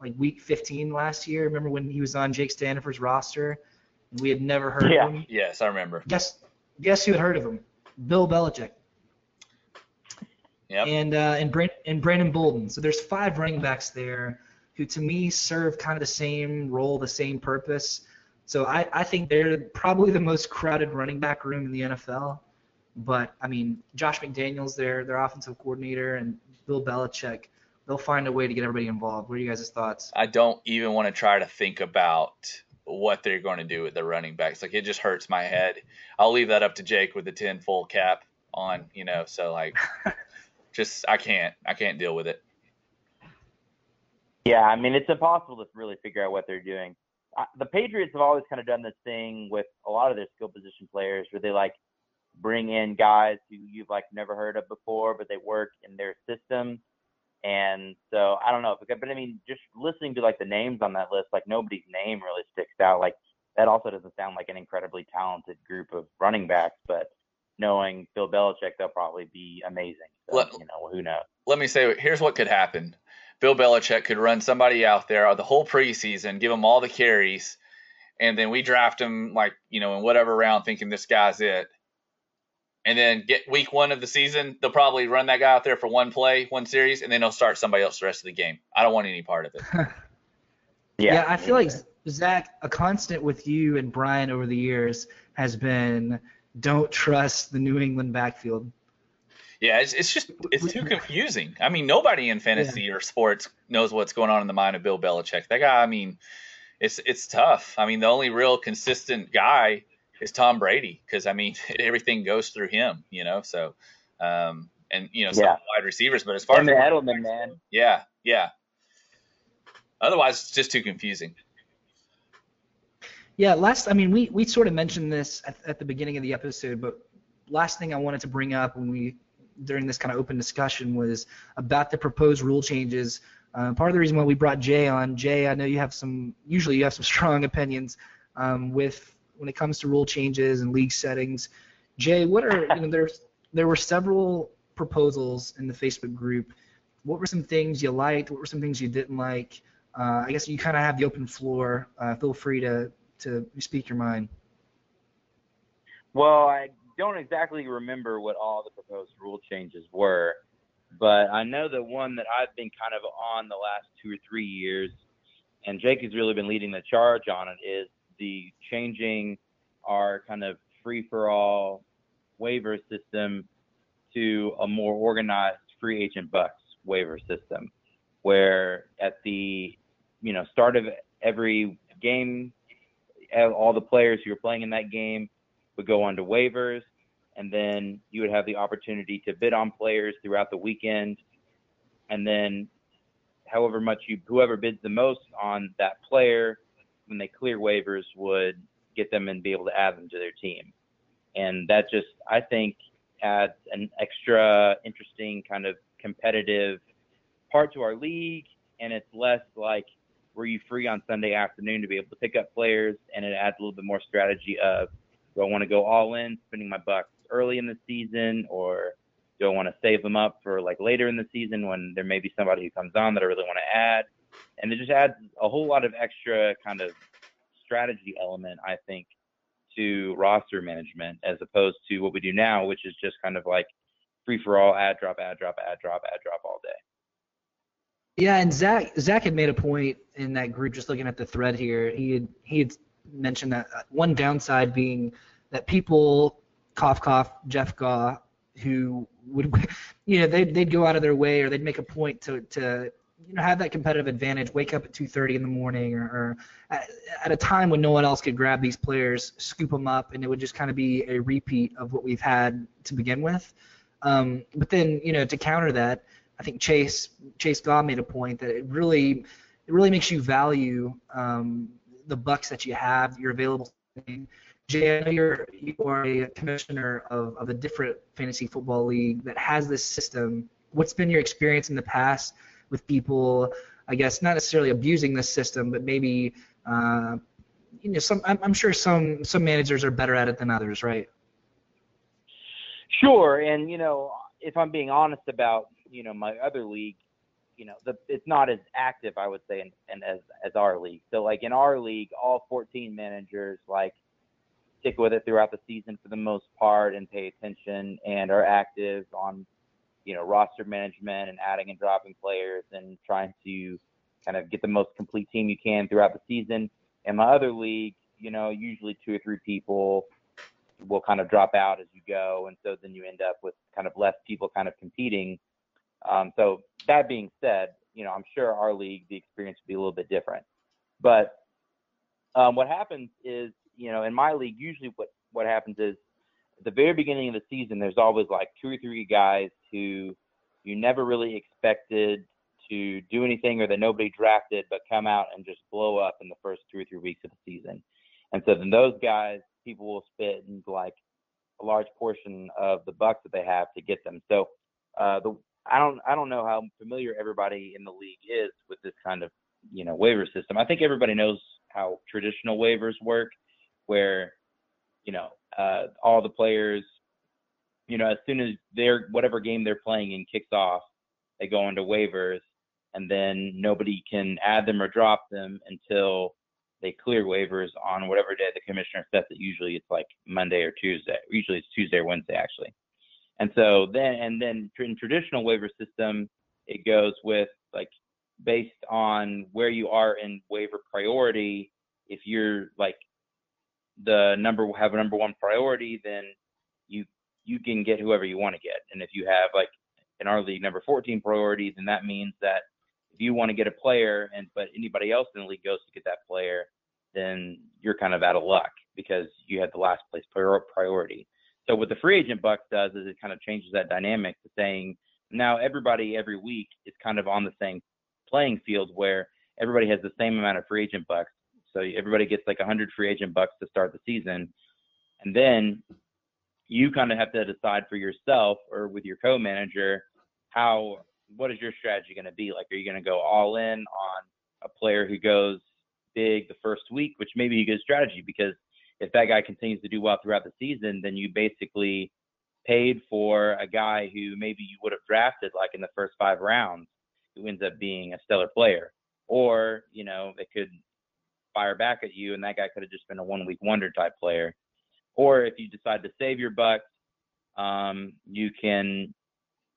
like week 15 last year. Remember when he was on Jake Stanford's roster? And we had never heard Yeah. of him. Yes, I remember. Guess guess who had heard of him? Bill Belichick Yep. and uh, and, Brand- and Brandon Bolden. So there's five running backs there who, to me, serve kind of the same role, the same purpose. So I, I think they're probably the most crowded running back room in the NFL. But I mean, Josh McDaniels, their their offensive coordinator, and Bill Belichick, they'll find a way to get everybody involved. What are you guys' thoughts? I don't even want to try to think about what they're going to do with the running backs. Like it just hurts my head. I'll leave that up to Jake with the ten full cap on, you know. So like, just I can't, I can't deal with it. Yeah, I mean it's impossible to really figure out what they're doing. Uh, the Patriots have always kind of done this thing with a lot of their skill position players, where they like bring in guys who you've like never heard of before, but they work in their system. And so I don't know, but, but I mean, just listening to like the names on that list, like nobody's name really sticks out. Like that also doesn't sound like an incredibly talented group of running backs, but knowing Bill Belichick, they'll probably be amazing. So, Well- you know, who knows? Let me say, here's what could happen. Bill Belichick could run somebody out there the whole preseason, give them all the carries, and then we draft him like you know in whatever round, thinking this guy's it. And then get week one of the season, they'll probably run that guy out there for one play, one series, and then they'll start somebody else the rest of the game. I don't want any part of it. Yeah, I feel like Zach, a constant with you and Brian over the years has been don't trust the New England backfield. Yeah, it's, it's just it's too confusing. I mean, nobody in fantasy or sports knows what's going on in the mind of Bill Belichick. That guy, I mean, it's it's tough. I mean, the only real consistent guy is Tom Brady because I mean everything goes through him, you know. So, um, and you know some Yeah. wide receivers, but as far And as the Edelman man. yeah, yeah. Otherwise, it's just too confusing. Yeah, last I mean we we sort of mentioned this at, at the beginning of the episode, but last thing I wanted to bring up when we during this kind of open discussion was about the proposed rule changes. Uh, part of the reason why we brought Jay on, Jay, I know you have some usually you have some strong opinions um, with when it comes to rule changes and league settings. Jay, what are you know there's there were several proposals in the Facebook group. What were some things you liked? What were some things you didn't like? Uh, I guess you kind of have the open floor. Uh, feel free to to speak your mind. Well, I don't exactly remember what all the proposed rule changes were, but I know the one that I've been kind of on the last two or three years, and Jake has really been leading the charge on it, is the changing our kind of free for all waiver system to a more organized free agent bucks waiver system, where at the you know start of every game, all the players who are playing in that game would go onto waivers, and then you would have the opportunity to bid on players throughout the weekend, and then however much you whoever bids the most on that player when they clear waivers would get them and be able to add them to their team, and that just I think adds an extra interesting kind of competitive part to our league, and it's less like were you free on Sunday afternoon to be able to pick up players, and it adds a little bit more strategy of do I want to go all in, spending my bucks early in the season, or do I want to save them up for like later in the season when there may be somebody who comes on that I really want to add? And it just adds a whole lot of extra kind of strategy element, I think, to roster management as opposed to what we do now, which is just kind of like free for all, add drop, add drop, add drop, add drop all. Yeah, and Zach Zach had made a point in that group. Just looking at the thread here, he had he had mentioned that uh, one downside being that people cough cough Jeff Gaw who would you know they'd they'd go out of their way or they'd make a point to to you know have that competitive advantage, wake up at 2:30 in the morning or, or at, at a time when no one else could grab these players, scoop them up, and it would just kind of be a repeat of what we've had to begin with. Um, but then you know to counter that. I think Chase Chase Gaw made a point that it really it really makes you value um, the bucks that you have, your available. Jay, I know you're you are a commissioner of, of a different fantasy football league that has this system. What's been your experience in the past with people? I guess not necessarily abusing this system, but maybe uh, you know some. I'm, I'm sure some some managers are better at it than others, right? Sure, and you know, if I'm being honest about you know my other league, you know, the it's not as active I would say, in, in as as our league. So like in our league, all 14 managers like stick with it throughout the season for the most part and pay attention and are active on you know roster management and adding and dropping players and trying to kind of get the most complete team you can throughout the season. In my other league, you know, usually two or three people will kind of drop out as you go, and so then you end up with kind of less people kind of competing. Um, so that being said, you know, I'm sure our league the experience would be a little bit different. But um, what happens is, you know, in my league, usually what what happens is at the very beginning of the season, there's always like two or three guys who you never really expected to do anything or that nobody drafted, but come out and just blow up in the first two or three weeks of the season. And so then those guys, people will spend like a large portion of the bucks that they have to get them. So uh, the I don't I don't know how familiar everybody in the league is with this kind of you know waiver system. I think everybody knows how traditional waivers work, where you know uh, all the players, you know, as soon as their whatever game they're playing in kicks off, they go into waivers, and then nobody can add them or drop them until they clear waivers on whatever day the commissioner sets it. Usually it's like Monday or Tuesday. Usually it's Tuesday or Wednesday actually. And so then, and then in traditional waiver system, it goes with like based on where you are in waiver priority. If you're like the number have a number one priority, then you you can get whoever you want to get. And if you have like in our league number 14 priority, then that means that if you want to get a player and but anybody else in the league goes to get that player, then you're kind of out of luck because you had the last place priority. So what the free agent bucks does is it kind of changes that dynamic to saying now everybody every week is kind of on the same playing field where everybody has the same amount of free agent bucks. So everybody gets like 100 free agent bucks to start the season, and then you kind of have to decide for yourself or with your co-manager how what is your strategy going to be? Like, are you going to go all in on a player who goes big the first week, which may be a good strategy because if that guy continues to do well throughout the season, then you basically paid for a guy who maybe you would have drafted like in the first five rounds who ends up being a stellar player. Or, you know, it could fire back at you and that guy could have just been a one week wonder type player. Or if you decide to save your bucks, um, you can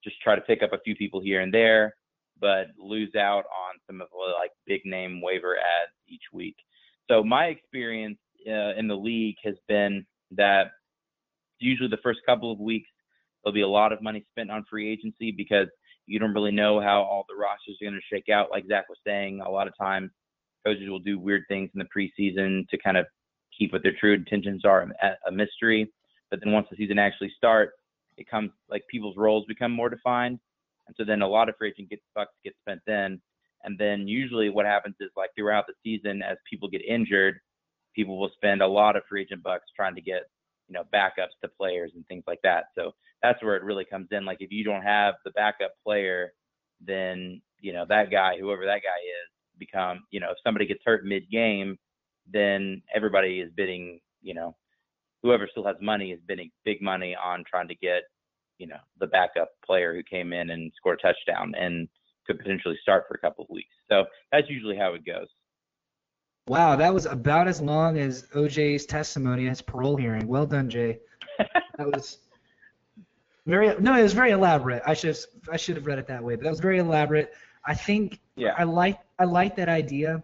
just try to pick up a few people here and there, but lose out on some of the like big name waiver adds each week. So my experience uh, in the league has been that usually the first couple of weeks there'll be a lot of money spent on free agency because you don't really know how all the rosters are going to shake out. Like Zach was saying, a lot of times coaches will do weird things in the preseason to kind of keep what their true intentions are a mystery. But then once the season actually starts, it comes like people's roles become more defined, and so then a lot of free agent gets bucks get spent then. And then usually what happens is like throughout the season, as people get injured, people will spend a lot of free agent bucks trying to get you know backups to players and things like that. So that's where it really comes in. Like if you don't have the backup player, then you know that guy, whoever that guy is, become you know if somebody gets hurt mid game, then everybody is bidding you know whoever still has money is bidding big money on trying to get, you know, the backup player who came in and scored a touchdown and could potentially start for a couple of weeks. So that's usually how it goes. Wow, that was about as long as OJ's testimony at his parole hearing. Well done, Jay. that was very no, it was very elaborate. I should have, I should have read it that way, but that was very elaborate. I think yeah. I like I like that idea,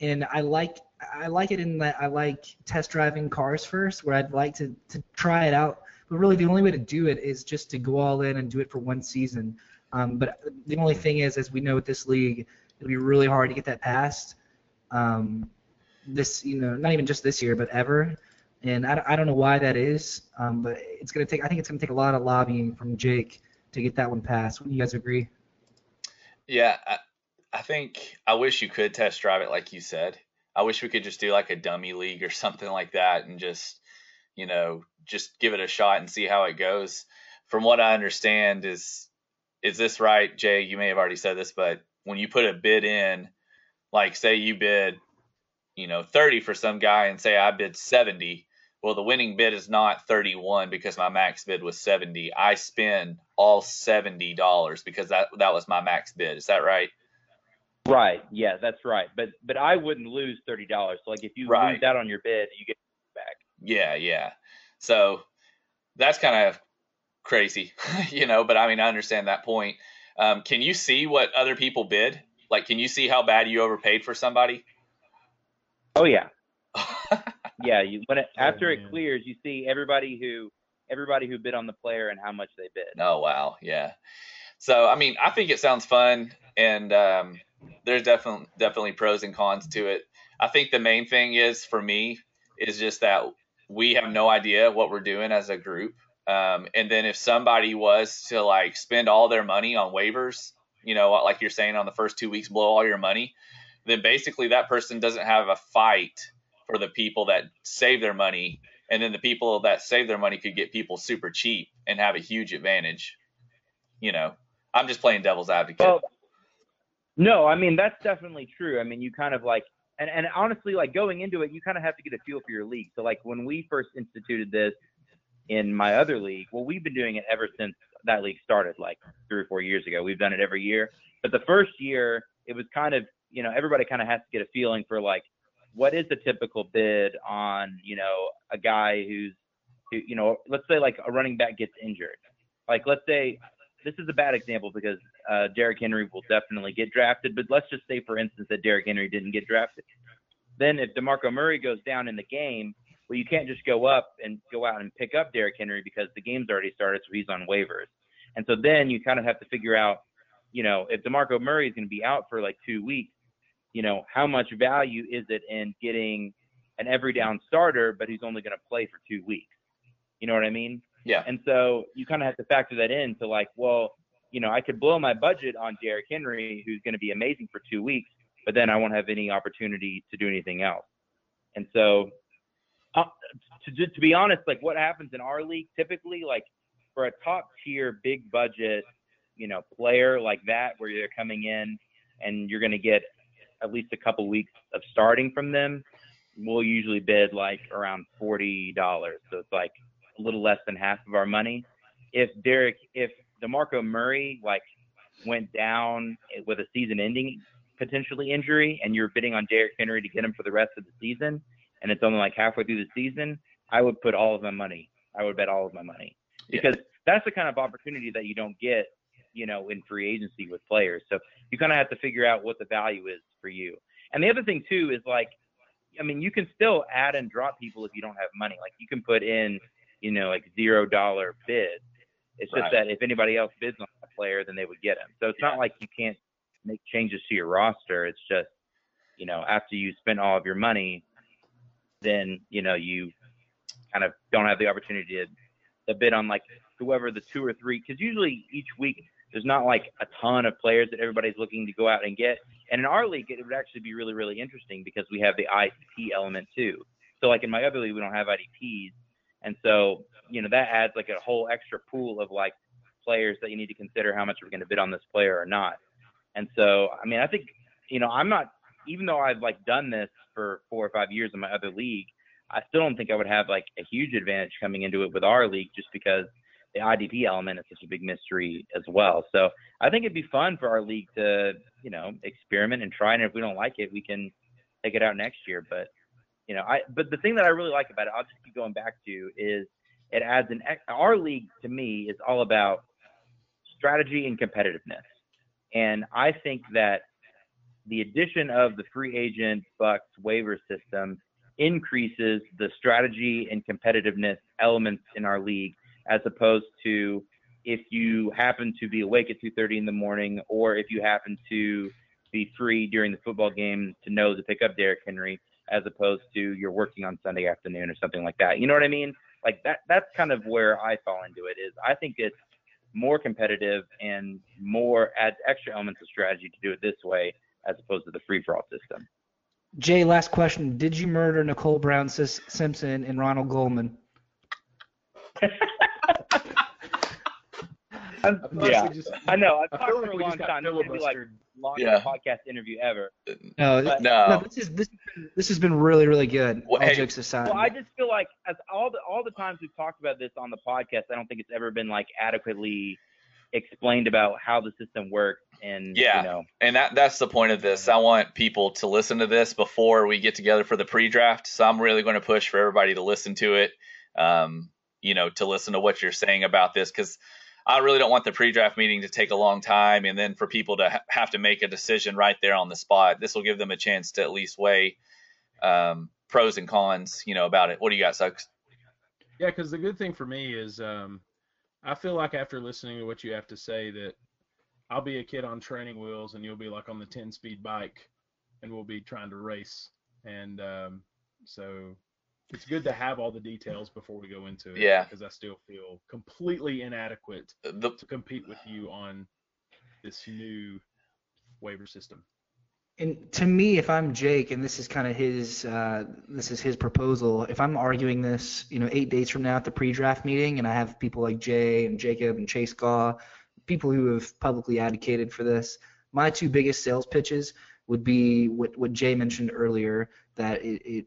and I like I like it in that I like test driving cars first, where I'd like to, to try it out. But really, the only way to do it is just to go all in and do it for one season. Um, but the only thing is, as we know with this league, it'll be really hard to get that passed. Um, this, you know, not even just this year, but ever. And I, I don't know why that is, um, but it's gonna take. I think it's gonna take a lot of lobbying from Jake to get that one passed. Would you guys agree? Yeah, I, I think I wish you could test drive it like you said. I wish we could just do like a dummy league or something like that and just, you know, just give it a shot and see how it goes. From what I understand is is this right, Jay? You may have already said this, but when you put a bid in, like say you bid, you know, 30 for some guy and say I bid 70, well the winning bid is not 31 because my max bid was 70. I spend all $70 because that that was my max bid. Is that right? Right. Yeah, that's right. But but I wouldn't lose thirty dollars. So like if you right. lose that on your bid, you get back. Yeah, yeah. So that's kind of crazy, you know. But I mean, I understand that point. Um, can you see what other people bid? Like, can you see how bad you overpaid for somebody? Oh yeah, yeah. You when it, oh, after it clears, you see everybody who everybody who bid on the player and how much they bid. Oh wow, yeah. So I mean, I think it sounds fun, and um, there's definitely definitely pros and cons to it. I think the main thing is for me is just that we have no idea what we're doing as a group. Um, and then if somebody was to like spend all their money on waivers, you know, like you're saying on the first two weeks, blow all your money, then basically that person doesn't have a fight for the people that save their money. And then the people that save their money could get people super cheap and have a huge advantage. You know, I'm just playing devil's advocate. Well, no, I mean that's definitely true. I mean, you kind of like, and and honestly, like going into it, you kind of have to get a feel for your league. So like when we first instituted this in my other league, well, we've been doing it ever since that league started, like three or four years ago. We've done it every year. But the first year, it was kind of, you know, everybody kind of has to get a feeling for like, what is the typical bid on, you know, a guy who's, who, you know, let's say like a running back gets injured. Like let's say this is a bad example because uh, Derrick Henry will definitely get drafted. But let's just say, for instance, that Derrick Henry didn't get drafted. Then if DeMarco Murray goes down in the game, well, you can't just go up and go out and pick up Derrick Henry because the game's already started, so he's on waivers. And so then you kind of have to figure out, you know, if DeMarco Murray is going to be out for like two weeks, you know, how much value is it in getting an every down starter, but he's only going to play for two weeks? You know what I mean? Yeah. And so you kind of have to factor that in to like, well, you know, I could blow my budget on Derrick Henry, who's going to be amazing for two weeks, but then I won't have any opportunity to do anything else. And so, uh, to to be honest, like what happens in our league typically, like for a top tier, big budget, you know, player like that, where you're coming in and you're going to get at least a couple weeks of starting from them, we'll usually bid like around forty dollars. So it's like a little less than half of our money. If Derrick, if DeMarco Murray like went down with a season-ending potentially injury, and you're bidding on Derrick Henry to get him for the rest of the season, and it's only like halfway through the season, I would put all of my money. I would bet all of my money Yeah. because that's the kind of opportunity that you don't get, you know, in free agency with players. So you kind of have to figure out what the value is for you. And the other thing too is like, I mean, you can still add and drop people if you don't have money. Like you can put in, you know, like zero dollar bid. It's just Right. that if anybody else bids on a player, then they would get him. So it's Yeah. not like you can't make changes to your roster. It's just, you know, after you spend all of your money, then you know you kind of don't have the opportunity to, to bid on like whoever the two or three. Because usually each week there's not like a ton of players that everybody's looking to go out and get. And in our league, it would actually be really, really interesting because we have the IDP element too. So like in my other league, we don't have IDPs, and so you know that adds like a whole extra pool of like players that you need to consider how much we're going to bid on this player or not. And so I mean, I think you know I'm not even though I've like done this for four or five years in my other league, I still don't think I would have like a huge advantage coming into it with our league just because the IDP element is such a big mystery as well. So I think it'd be fun for our league to, you know, experiment and try. And if we don't like it, we can take it out next year. But, you know, I, but the thing that I really like about it, I'll just keep going back to is it adds an, our league to me is all about strategy and competitiveness. And I think that the addition of the free agent Bucks waiver system increases the strategy and competitiveness elements in our league as opposed to if you happen to be awake at 2:30 in the morning or if you happen to be free during the football game to know to pick up Derrick Henry as opposed to you're working on Sunday afternoon or something like that. You know what I mean? Like that that's kind of where I fall into it is I think it's more competitive and more adds extra elements of strategy to do it this way as opposed to the free for all system. Jay, last question. Did you murder Nicole Brown Sis- Simpson and Ronald Goldman? I'm- yeah, just- I know. I've I talked feel for like a long time. This would be like longest Yeah. podcast interview ever. No, But- no, No. this is this this has been really really good. Well, all hey- jokes aside. Well, I just feel like as all the all the times we've talked about this on the podcast, I don't think it's ever been like adequately explained about how the system works and Yeah. you know And that that's the point of this. I want people to listen to this before we get together for the pre-draft. So I'm really going to push for everybody to listen to it. Um, you know, to listen to what you're saying about this because I really don't want the pre-draft meeting to take a long time and then for people to ha- have to make a decision right there on the spot. This will give them a chance to at least weigh um, pros and cons, you know, about it. What do you got, Suggs? Yeah, because the good thing for me is um, I feel like after listening to what you have to say that I'll be a kid on training wheels and you'll be like on the 10 speed bike and we'll be trying to race. And um, so it's good to have all the details before we go into it. Yeah. Because I still feel completely inadequate The, to compete with you on this new waiver system. And to me, if I'm Jake, and this is kind of his, uh, this is his proposal. If I'm arguing this, you know, eight days from now at the pre-draft meeting, and I have people like Jay and Jacob and Chase Gaw, people who have publicly advocated for this, my two biggest sales pitches would be what what Jay mentioned earlier, that it, it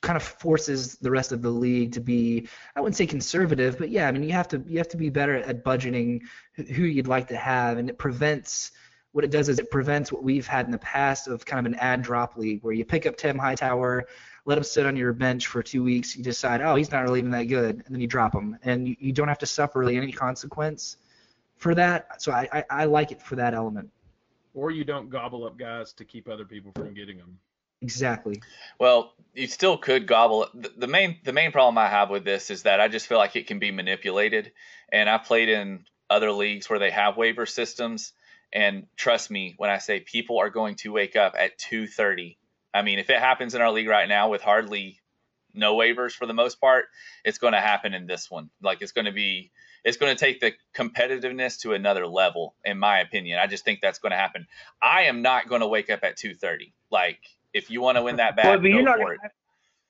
kind of forces the rest of the league to be I wouldn't say conservative, but yeah, I mean you have to you have to be better at budgeting who you'd like to have, and it prevents what it does is it prevents what we've had in the past of kind of an add drop league where you pick up Tim Hightower, let him sit on your bench for two weeks, you decide, oh, he's not really even that good, and then you drop him, and you, you don't have to suffer really any consequence for that. So I, I, I like it for that element. Or you don't gobble up guys to keep other people from getting them. Exactly. Well, you still could gobble. The- The main the main problem I have with this is that I just feel like it can be manipulated. And I've played in other leagues where they have waiver systems, And trust me when I say people are going to wake up at 2:30. I mean, if it happens in our league right now with hardly no waivers for the most part, it's going to happen in this one. Like it's going to be it's going to take the competitiveness to another level in my opinion. I just think that's going to happen. I am not going to wake up at 2:30. Like if you want to win that bet, well, you're go not for gonna it. have,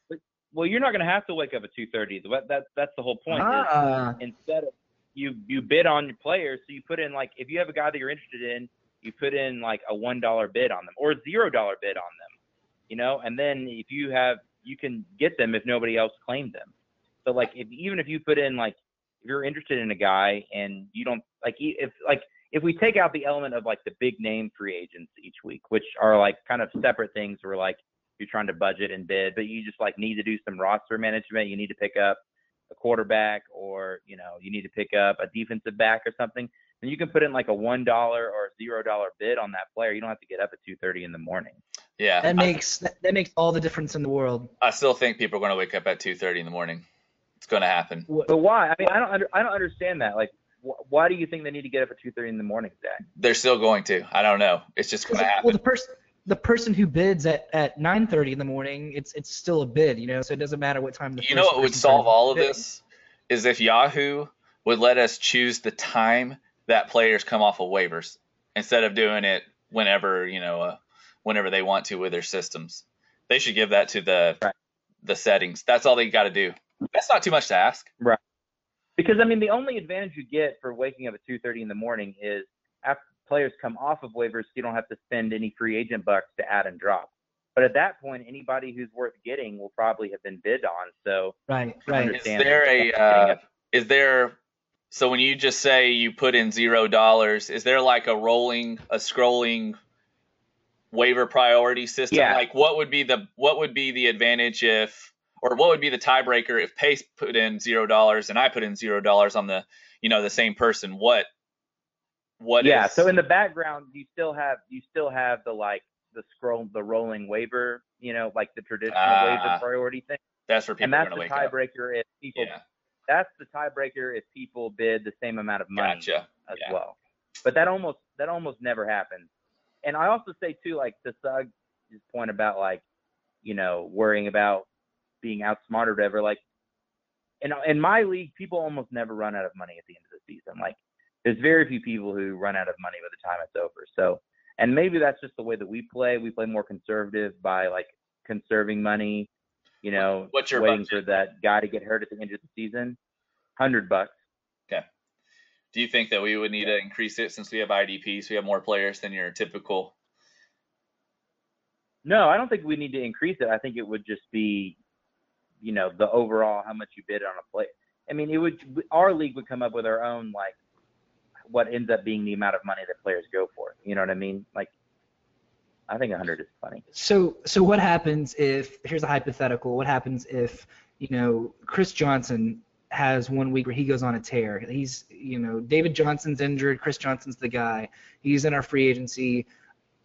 but- well, you're not going to have to wake up at 2:30. That, that that's the whole point. is Ah, instead of you you bid on your players, so you put in like if you have a guy that you're interested in, you put in like a one dollar bid on them or a zero dollar bid on them, you know, and then if you have you can get them if nobody else claimed them. So like if even if you put in like if you're interested in a guy and you don't like e- if like if we take out the element of like the big name free agents each week, which are like kind of separate things where like you're trying to budget and bid, but you just like need to do some roster management. You need to pick up a quarterback or, you know, you need to pick up a defensive back or something. And you can put in like a one dollar or zero dollar bid on that player. You don't have to get up at two thirty in the morning. Yeah, that I- makes that, that makes all the difference in the world. I, still think people are going to wake up at 2:30 in the morning. It's going to happen. But why? I mean, I don't under, I don't understand that. Like, wh- why do you think they need to get up at two thirty in the morning, today? They're still going to. I don't know. It's just going to happen. well, the person the person who bids at at 9:30 in the morning, it's it's still a bid, you know. So it doesn't matter what time the You know first what would solve all of bidding. this is if Yahoo would let us choose the time that players come off of waivers instead of doing it whenever you know uh, whenever they want to with their systems. They should give that to the Right. the settings. That's all they got to do. That's not too much to ask. Right. Because I mean, the only advantage you get for waking up at two thirty in the morning is after players come off of waivers, you don't have to spend any free agent bucks to add and drop. But at that point, anybody who's worth getting will probably have been bid on. So Right, right. Is there a uh, is there so when you just say you put in zero dollars, is there like a rolling a scrolling waiver priority system? Yeah. Like what would be the what would be the advantage if or what would be the tiebreaker if Pace put in zero dollars and I put in zero dollars on the you know the same person? What what yeah. is- So in the background, you still have you still have the like the scroll the rolling waiver, you know, like the traditional Ah. waiver priority thing. that's where people And that's the wake up. tiebreaker if people Yeah, that's the tiebreaker if people bid the same amount of money gotcha. as Yeah. well. But that almost that almost never happens. And I also say too, like to Sug's point about like, you know, worrying about being outsmarted or whatever. Like, in in my league, people almost never run out of money at the end of the season. Like, there's very few people who run out of money by the time it's over. So, and maybe that's just the way that we play. We play more conservative by like conserving money. You know, What's your waiting budget? for that guy to get hurt at the end of the season. Hundred bucks. Okay. Do you think that we would need to increase it since we have IDPs, we have more players than your typical? No, I don't think we need to increase it. I think it would just be, you know, the overall how much you bid on a play. I mean, it would our league would come up with our own like what ends up being the amount of money that players go for. You know what I mean? Like, I think 100 is funny. So so what happens if here's a hypothetical? What happens if you know Chris Johnson has one week where he goes on a tear? He's you know David Johnson's injured. Chris Johnson's the guy. He's in our free agency.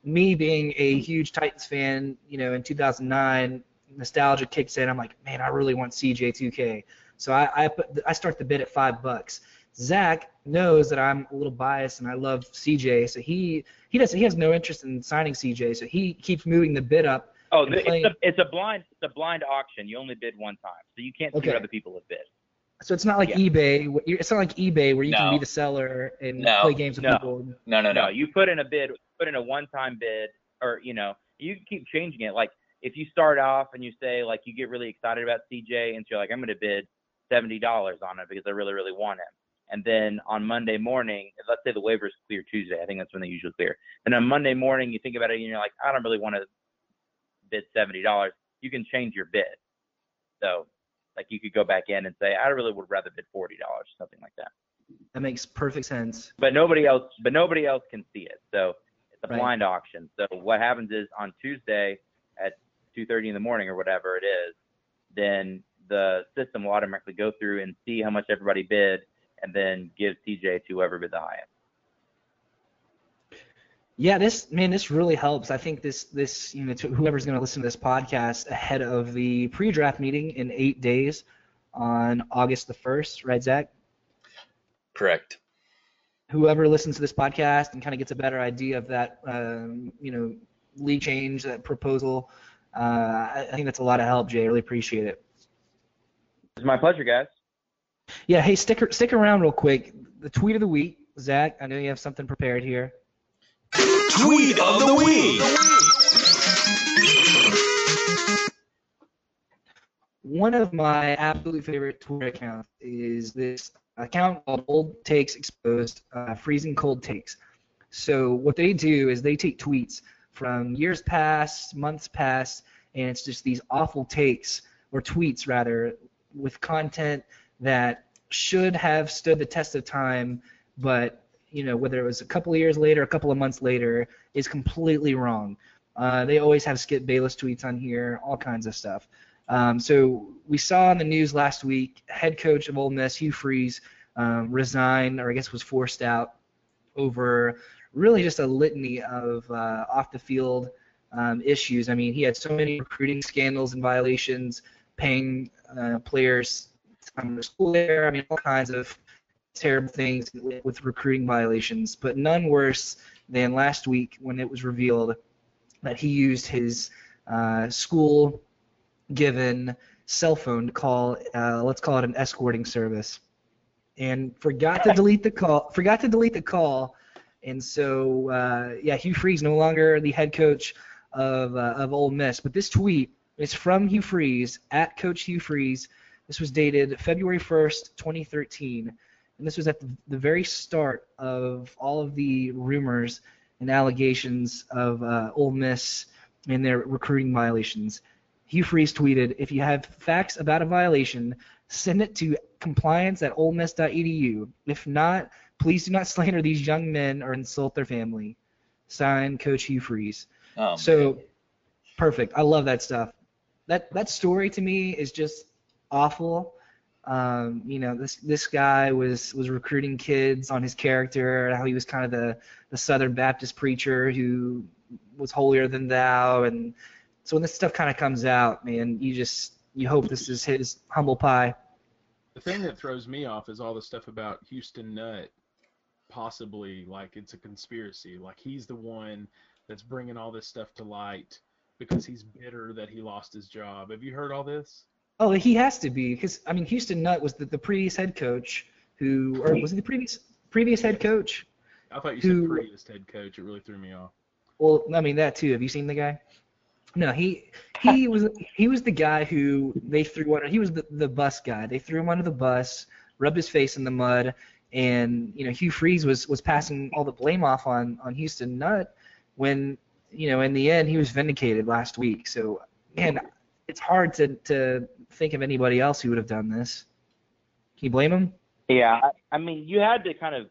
Me being a huge Titans fan, you know, in 2009, nostalgia kicks in. I'm like, man, I really want CJ2K. So I I, put, I start the bid at five bucks. Zach knows that I'm a little biased and I love CJ, so he he does he has no interest in signing CJ, so he keeps moving the bid up. Oh, the, it's a it's a blind it's a blind auction. You only bid one time, so you can't see Okay. what other people have bid. So it's not like Yeah. eBay. It's not like eBay where you can be the seller and No. play games with No. people. No, no, No, no. you put in a bid, put in a one-time bid, or you know, you can keep changing it. Like if you start off and you say like you get really excited about CJ, and so you're like, I'm going to bid seventy dollars on it because I really, really want him. And then on Monday morning, let's say the waivers clear Tuesday, I think that's when they usually clear. And on Monday morning, you think about it and you're like, I don't really want to bid seventy dollars. You can change your bid. So, like you could go back in and say, I really would rather bid forty dollars, something like that. That makes perfect sense. but nobody else but nobody else can see it so it's a Right. blind auction so what happens is on tuesday at 2.30 in the morning or whatever it is then the system will automatically go through and see how much everybody bid and then give cj to whoever bid the highest Yeah, this man, this really helps. I think this this you know to whoever's going to listen to this podcast ahead of the pre-draft meeting in eight days on August the first, right, Zach? Correct. whoever listens to this podcast and kind of gets a better idea of that, um, you know, league change, that proposal. Uh, I, I think that's a lot of help, Jay. I really appreciate it. It's my pleasure, guys. Yeah, hey, stick stick around real quick. The tweet of the week, Zach. I know you have something prepared here. Tweet of the week. One of my absolute favorite Twitter accounts is this account called Old Takes Exposed, uh, freezing cold takes. So what they do is they take tweets from years past, months past, and it's just these awful takes or tweets rather with content that should have stood the test of time, but you know whether it was a couple of years later, a couple of months later, is completely wrong. Uh, they always have Skip Bayless tweets on here, all kinds of stuff. Um, so we saw in the news last week, head coach of Ole Miss, Hugh Freeze, um, resigned, or I guess was forced out over really just a litany of uh, off the field um, issues. I mean, he had so many recruiting scandals and violations, paying uh, players time to school there. I mean, all kinds of terrible things with, with recruiting violations, but none worse than last week when it was revealed that he used his uh, school given cell phone to call, uh, let's call it an escorting service, and forgot to delete the call. Forgot to delete the call, and so uh, yeah, Hugh Freeze no longer the head coach of uh, of Ole Miss. But this tweet is from Hugh Freeze at Coach Hugh Freeze. This was dated February 1st, 2013, and this was at the, the very start of all of the rumors and allegations of uh, Ole Miss and their recruiting violations. Hugh Freeze tweeted, "If you have facts about a violation, send it to compliance at olemiss.edu. If not, please do not slander these young men or insult their family." Signed, Coach Hugh Freeze. Um, So perfect. I love that stuff. That that story to me is just awful. Um, you know, this this guy was was recruiting kids on his character, how he was kind of the the Southern Baptist preacher who was holier than thou, and so when this stuff kind of comes out, man, you just you hope this is his humble pie. The thing that throws me off is all the stuff about Houston Nutt possibly like it's a conspiracy. Like he's the one that's bringing all this stuff to light because he's bitter that he lost his job. Have you heard all this? Oh, he has to be because I mean Houston Nutt was the, the previous head coach who, or was he the previous previous head coach? I thought you Who- said previous head coach. It really threw me off. Well, I mean that too. Have you seen the guy? No, he he was he was the guy who they threw under. He was the the bus guy. They threw him under the bus, rubbed his face in the mud, and you know Hugh Freeze was was passing all the blame off on on Houston Nutt when you know in the end he was vindicated last week. So man, it's hard to to think of anybody else who would have done this. Can you blame him? Yeah, I, I mean, you had to kind of.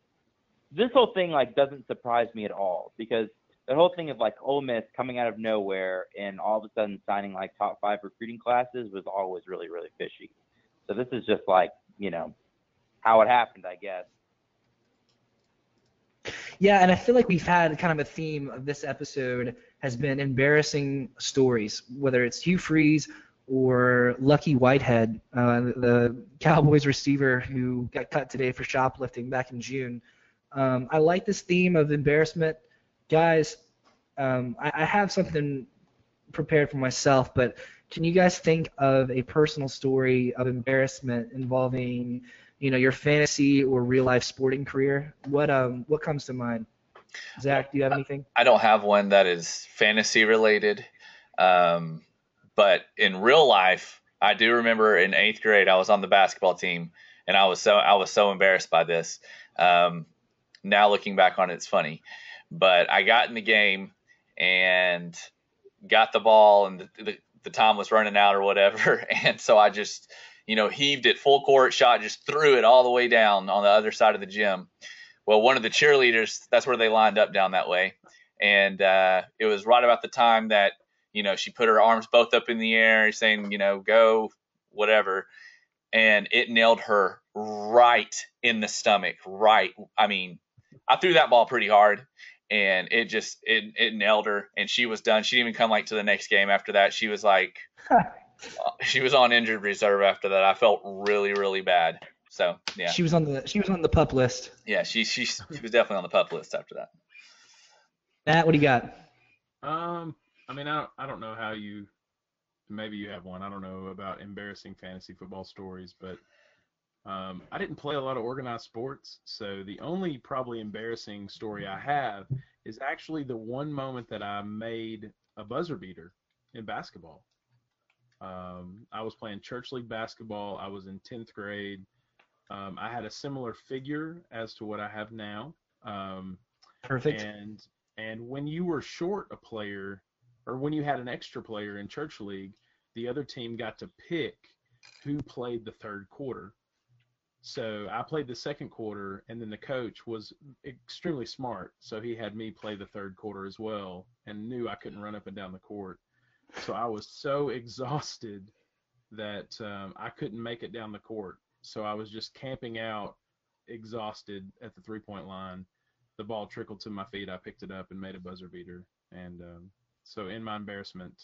This whole thing like doesn't surprise me at all because the whole thing of like Ole Miss coming out of nowhere and all of a sudden signing like top five recruiting classes was always really really fishy. So this is just like you know how it happened, I guess. Yeah, and I feel like we've had kind of a theme of this episode has been embarrassing stories, whether it's Hugh Freeze or Lucky Whitehead, uh, the Cowboys receiver who got cut today for shoplifting back in June. Um, I like this theme of embarrassment, guys. Um, I, I have something prepared for myself, but can you guys think of a personal story of embarrassment involving you know your fantasy or real life sporting career what um what comes to mind? Zach do you have anything? I don't have one that is fantasy related, um, but in real life, I do remember in eighth grade I was on the basketball team, and I was so I was so embarrassed by this. Um, now looking back on it, it's funny, but I got in the game and got the ball, and the, the, the time was running out or whatever, and so I just you know heaved it full court shot, just threw it all the way down on the other side of the gym. Well, one of the cheerleaders, that's where they lined up down that way. And uh, it was right about the time that you know she put her arms both up in the air saying you know go whatever. And it nailed her right in the stomach right i mean i threw that ball pretty hard and it just it, it nailed her and she was done. She didn't even come like to the next game after that. She was like she was on injured reserve after that i felt really really bad So yeah, She was on the she was on the pup list. yeah, she she she was definitely on the pup list after that. Matt, what do you got? Um, I mean, I don't, I don't know how you, maybe you have one. I don't know about embarrassing fantasy football stories, but um, I didn't play a lot of organized sports, so the only probably embarrassing story I have is actually the one moment that I made a buzzer beater in basketball. Um, I was playing church league basketball. I was in 10th grade. Um, I had a similar figure as to what I have now. Um, Perfect. and and when you were short a player, or when you had an extra player in church league, the other team got to pick who played the third quarter. So I played the second quarter, and then the coach was extremely smart, so he had me play the third quarter as well, and knew I couldn't run up and down the court. So I was so exhausted that um, I couldn't make it down the court. So I was just camping out, exhausted at the three-point line the ball trickled to my feet. I picked it up and made a buzzer beater. And um, so, in my embarrassment,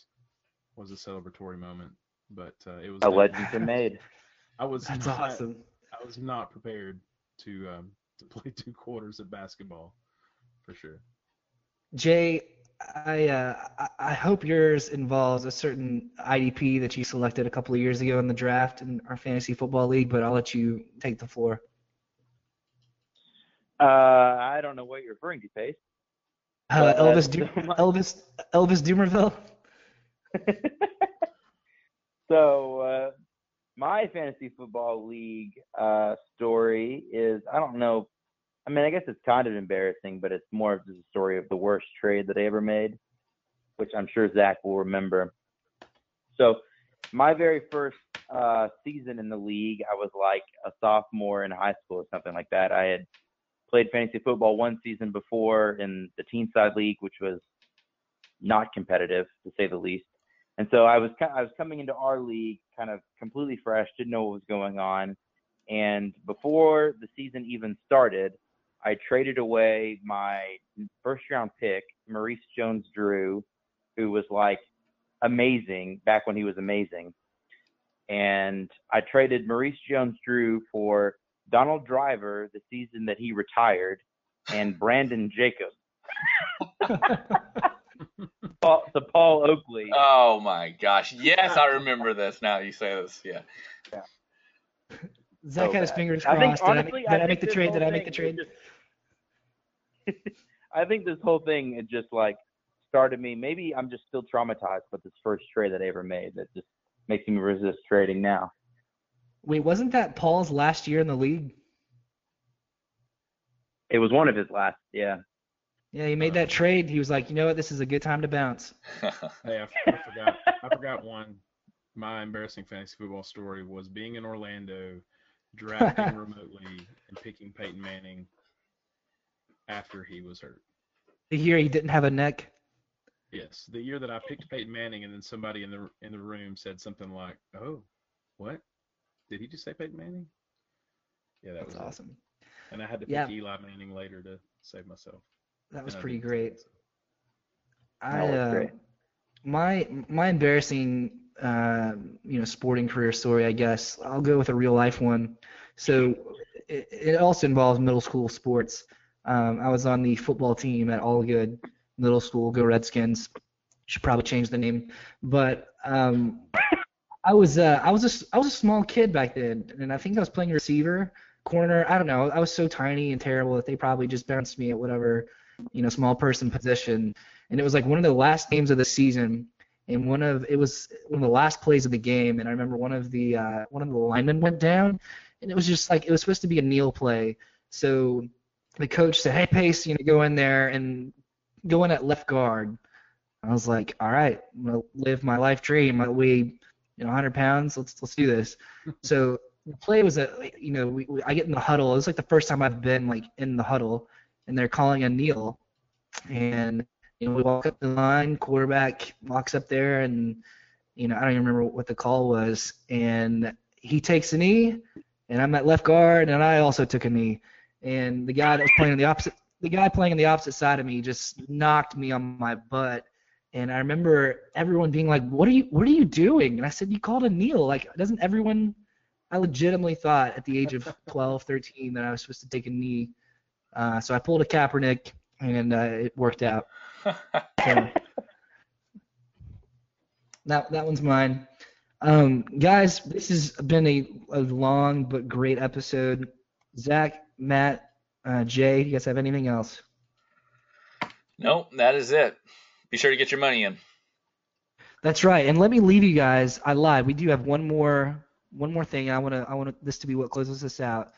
was a celebratory moment. But uh, it was A legend are made. I was That's not, awesome. I was not prepared to um, to play two quarters of basketball, for sure. Jay, I uh, I- hope yours involves a certain IDP that you selected a couple of years ago in the draft in our fantasy football league, but I'll let you take the floor. Uh, I don't know what you're referring to, Pace. Uh, Elvis, so Elvis, Elvis Dumervil. so uh, my fantasy football league uh, story is I don't know. I mean, I guess it's kind of embarrassing, but it's more of just a story of the worst trade that I ever made, which I'm sure Zach will remember. So my very first uh, season in the league, I was like a sophomore in high school or something like that. I had played fantasy football one season before in the teen side league, which was not competitive to say the least. And so I was I was coming into our league kind of completely fresh, didn't know what was going on. And before the season even started, I traded away my first round pick, Maurice Jones Drew, who was like amazing back when he was amazing. And I traded Maurice Jones Drew for Donald Driver the season that he retired and Brandon Jacobs. Paul, to Paul Oakley. Oh my gosh! Yes, I remember this. Now you say this, yeah. Zach So had his bad. fingers I crossed. think, did I make, did I think make the trade? Did I make the trade? just- I think this whole thing it just like started me. Maybe I'm just still traumatized with this first trade that I ever made. That just makes me resist trading now. Wait, wasn't that Paul's last year in the league? It was one of his last. Yeah. Yeah, he made that trade. He was like, you know what, this is a good time to bounce. Hey, I, I forgot. I forgot one. My embarrassing fantasy football story was being in Orlando, drafting remotely, and picking Peyton Manning after he was hurt. The year he didn't have a neck. Yes, the year that I picked Peyton Manning, and then somebody in the in the room said something like, "Oh, what? Did he just say Peyton Manning?" Yeah, that That's was it. awesome. And I had to pick Yeah. Eli Manning later to save myself. That was And pretty great. I That was uh, great. my my embarrassing uh, you know sporting career story, I guess. I'll go with a real life one. So it, it also involves middle school sports. Um, I was on the football team at All Good Middle School. Go Redskins! Should probably change the name, but um, I was uh, I was a I was a small kid back then, and I think I was playing receiver, corner. I don't know. I was so tiny and terrible that they probably just bounced me at whatever you know small person position. And it was like one of the last games of the season, and one of it was one of the last plays of the game. And I remember one of the uh, one of the linemen went down, and it was just like it was supposed to be a kneel play. So the coach said, "Hey, Pace, you know, go in there and go in at left guard." I was like, "All right, I'm gonna live my life dream. I weigh, you know, 100 pounds. Let's let's do this." so the play was a, you know, we, we, I get in the huddle. It was like the first time I've been like in the huddle, and they're calling a kneel, and you know, we walk up the line, quarterback walks up there, and you know, I don't even remember what the call was, and he takes a knee, and I'm at left guard, and I also took a knee, and the guy that was playing on the opposite, the guy playing on the opposite side of me just knocked me on my butt, and I remember everyone being like, "What are you, what are you doing?" And I said, "You called a kneel. Like, doesn't everyone I legitimately thought at the age of 12, 13 that I was supposed to take a knee. Uh, so I pulled a Kaepernick, and uh, it worked out. So, that that one's mine. Um, guys, this has been a, a long but great episode. Zach, Matt, uh, Jay, do you guys have anything else? nope, that is it. Be sure to get your money in. That's right. And let me leave you guys. I lied. We do have one more one more thing. I want to I want this to be what closes us out.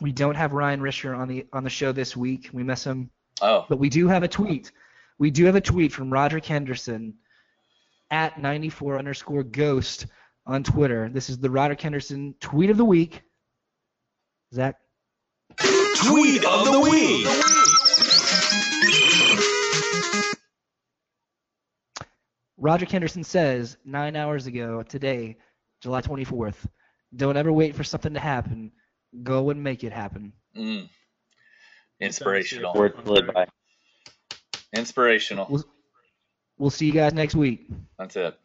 We don't have Ryan Risher on the on the show this week. We miss him, Oh, but we do have a tweet. We do have a tweet from Roderick Henderson at 94 underscore ghost on Twitter. This is the Roderick Henderson tweet of the week. Zach. Tweet of the week. Roderick Henderson says nine hours ago today, July 24th, don't ever wait for something to happen. Go and make it happen. mm. inspirational. Words to live by. Inspirational. We'll see you guys next week. That's it.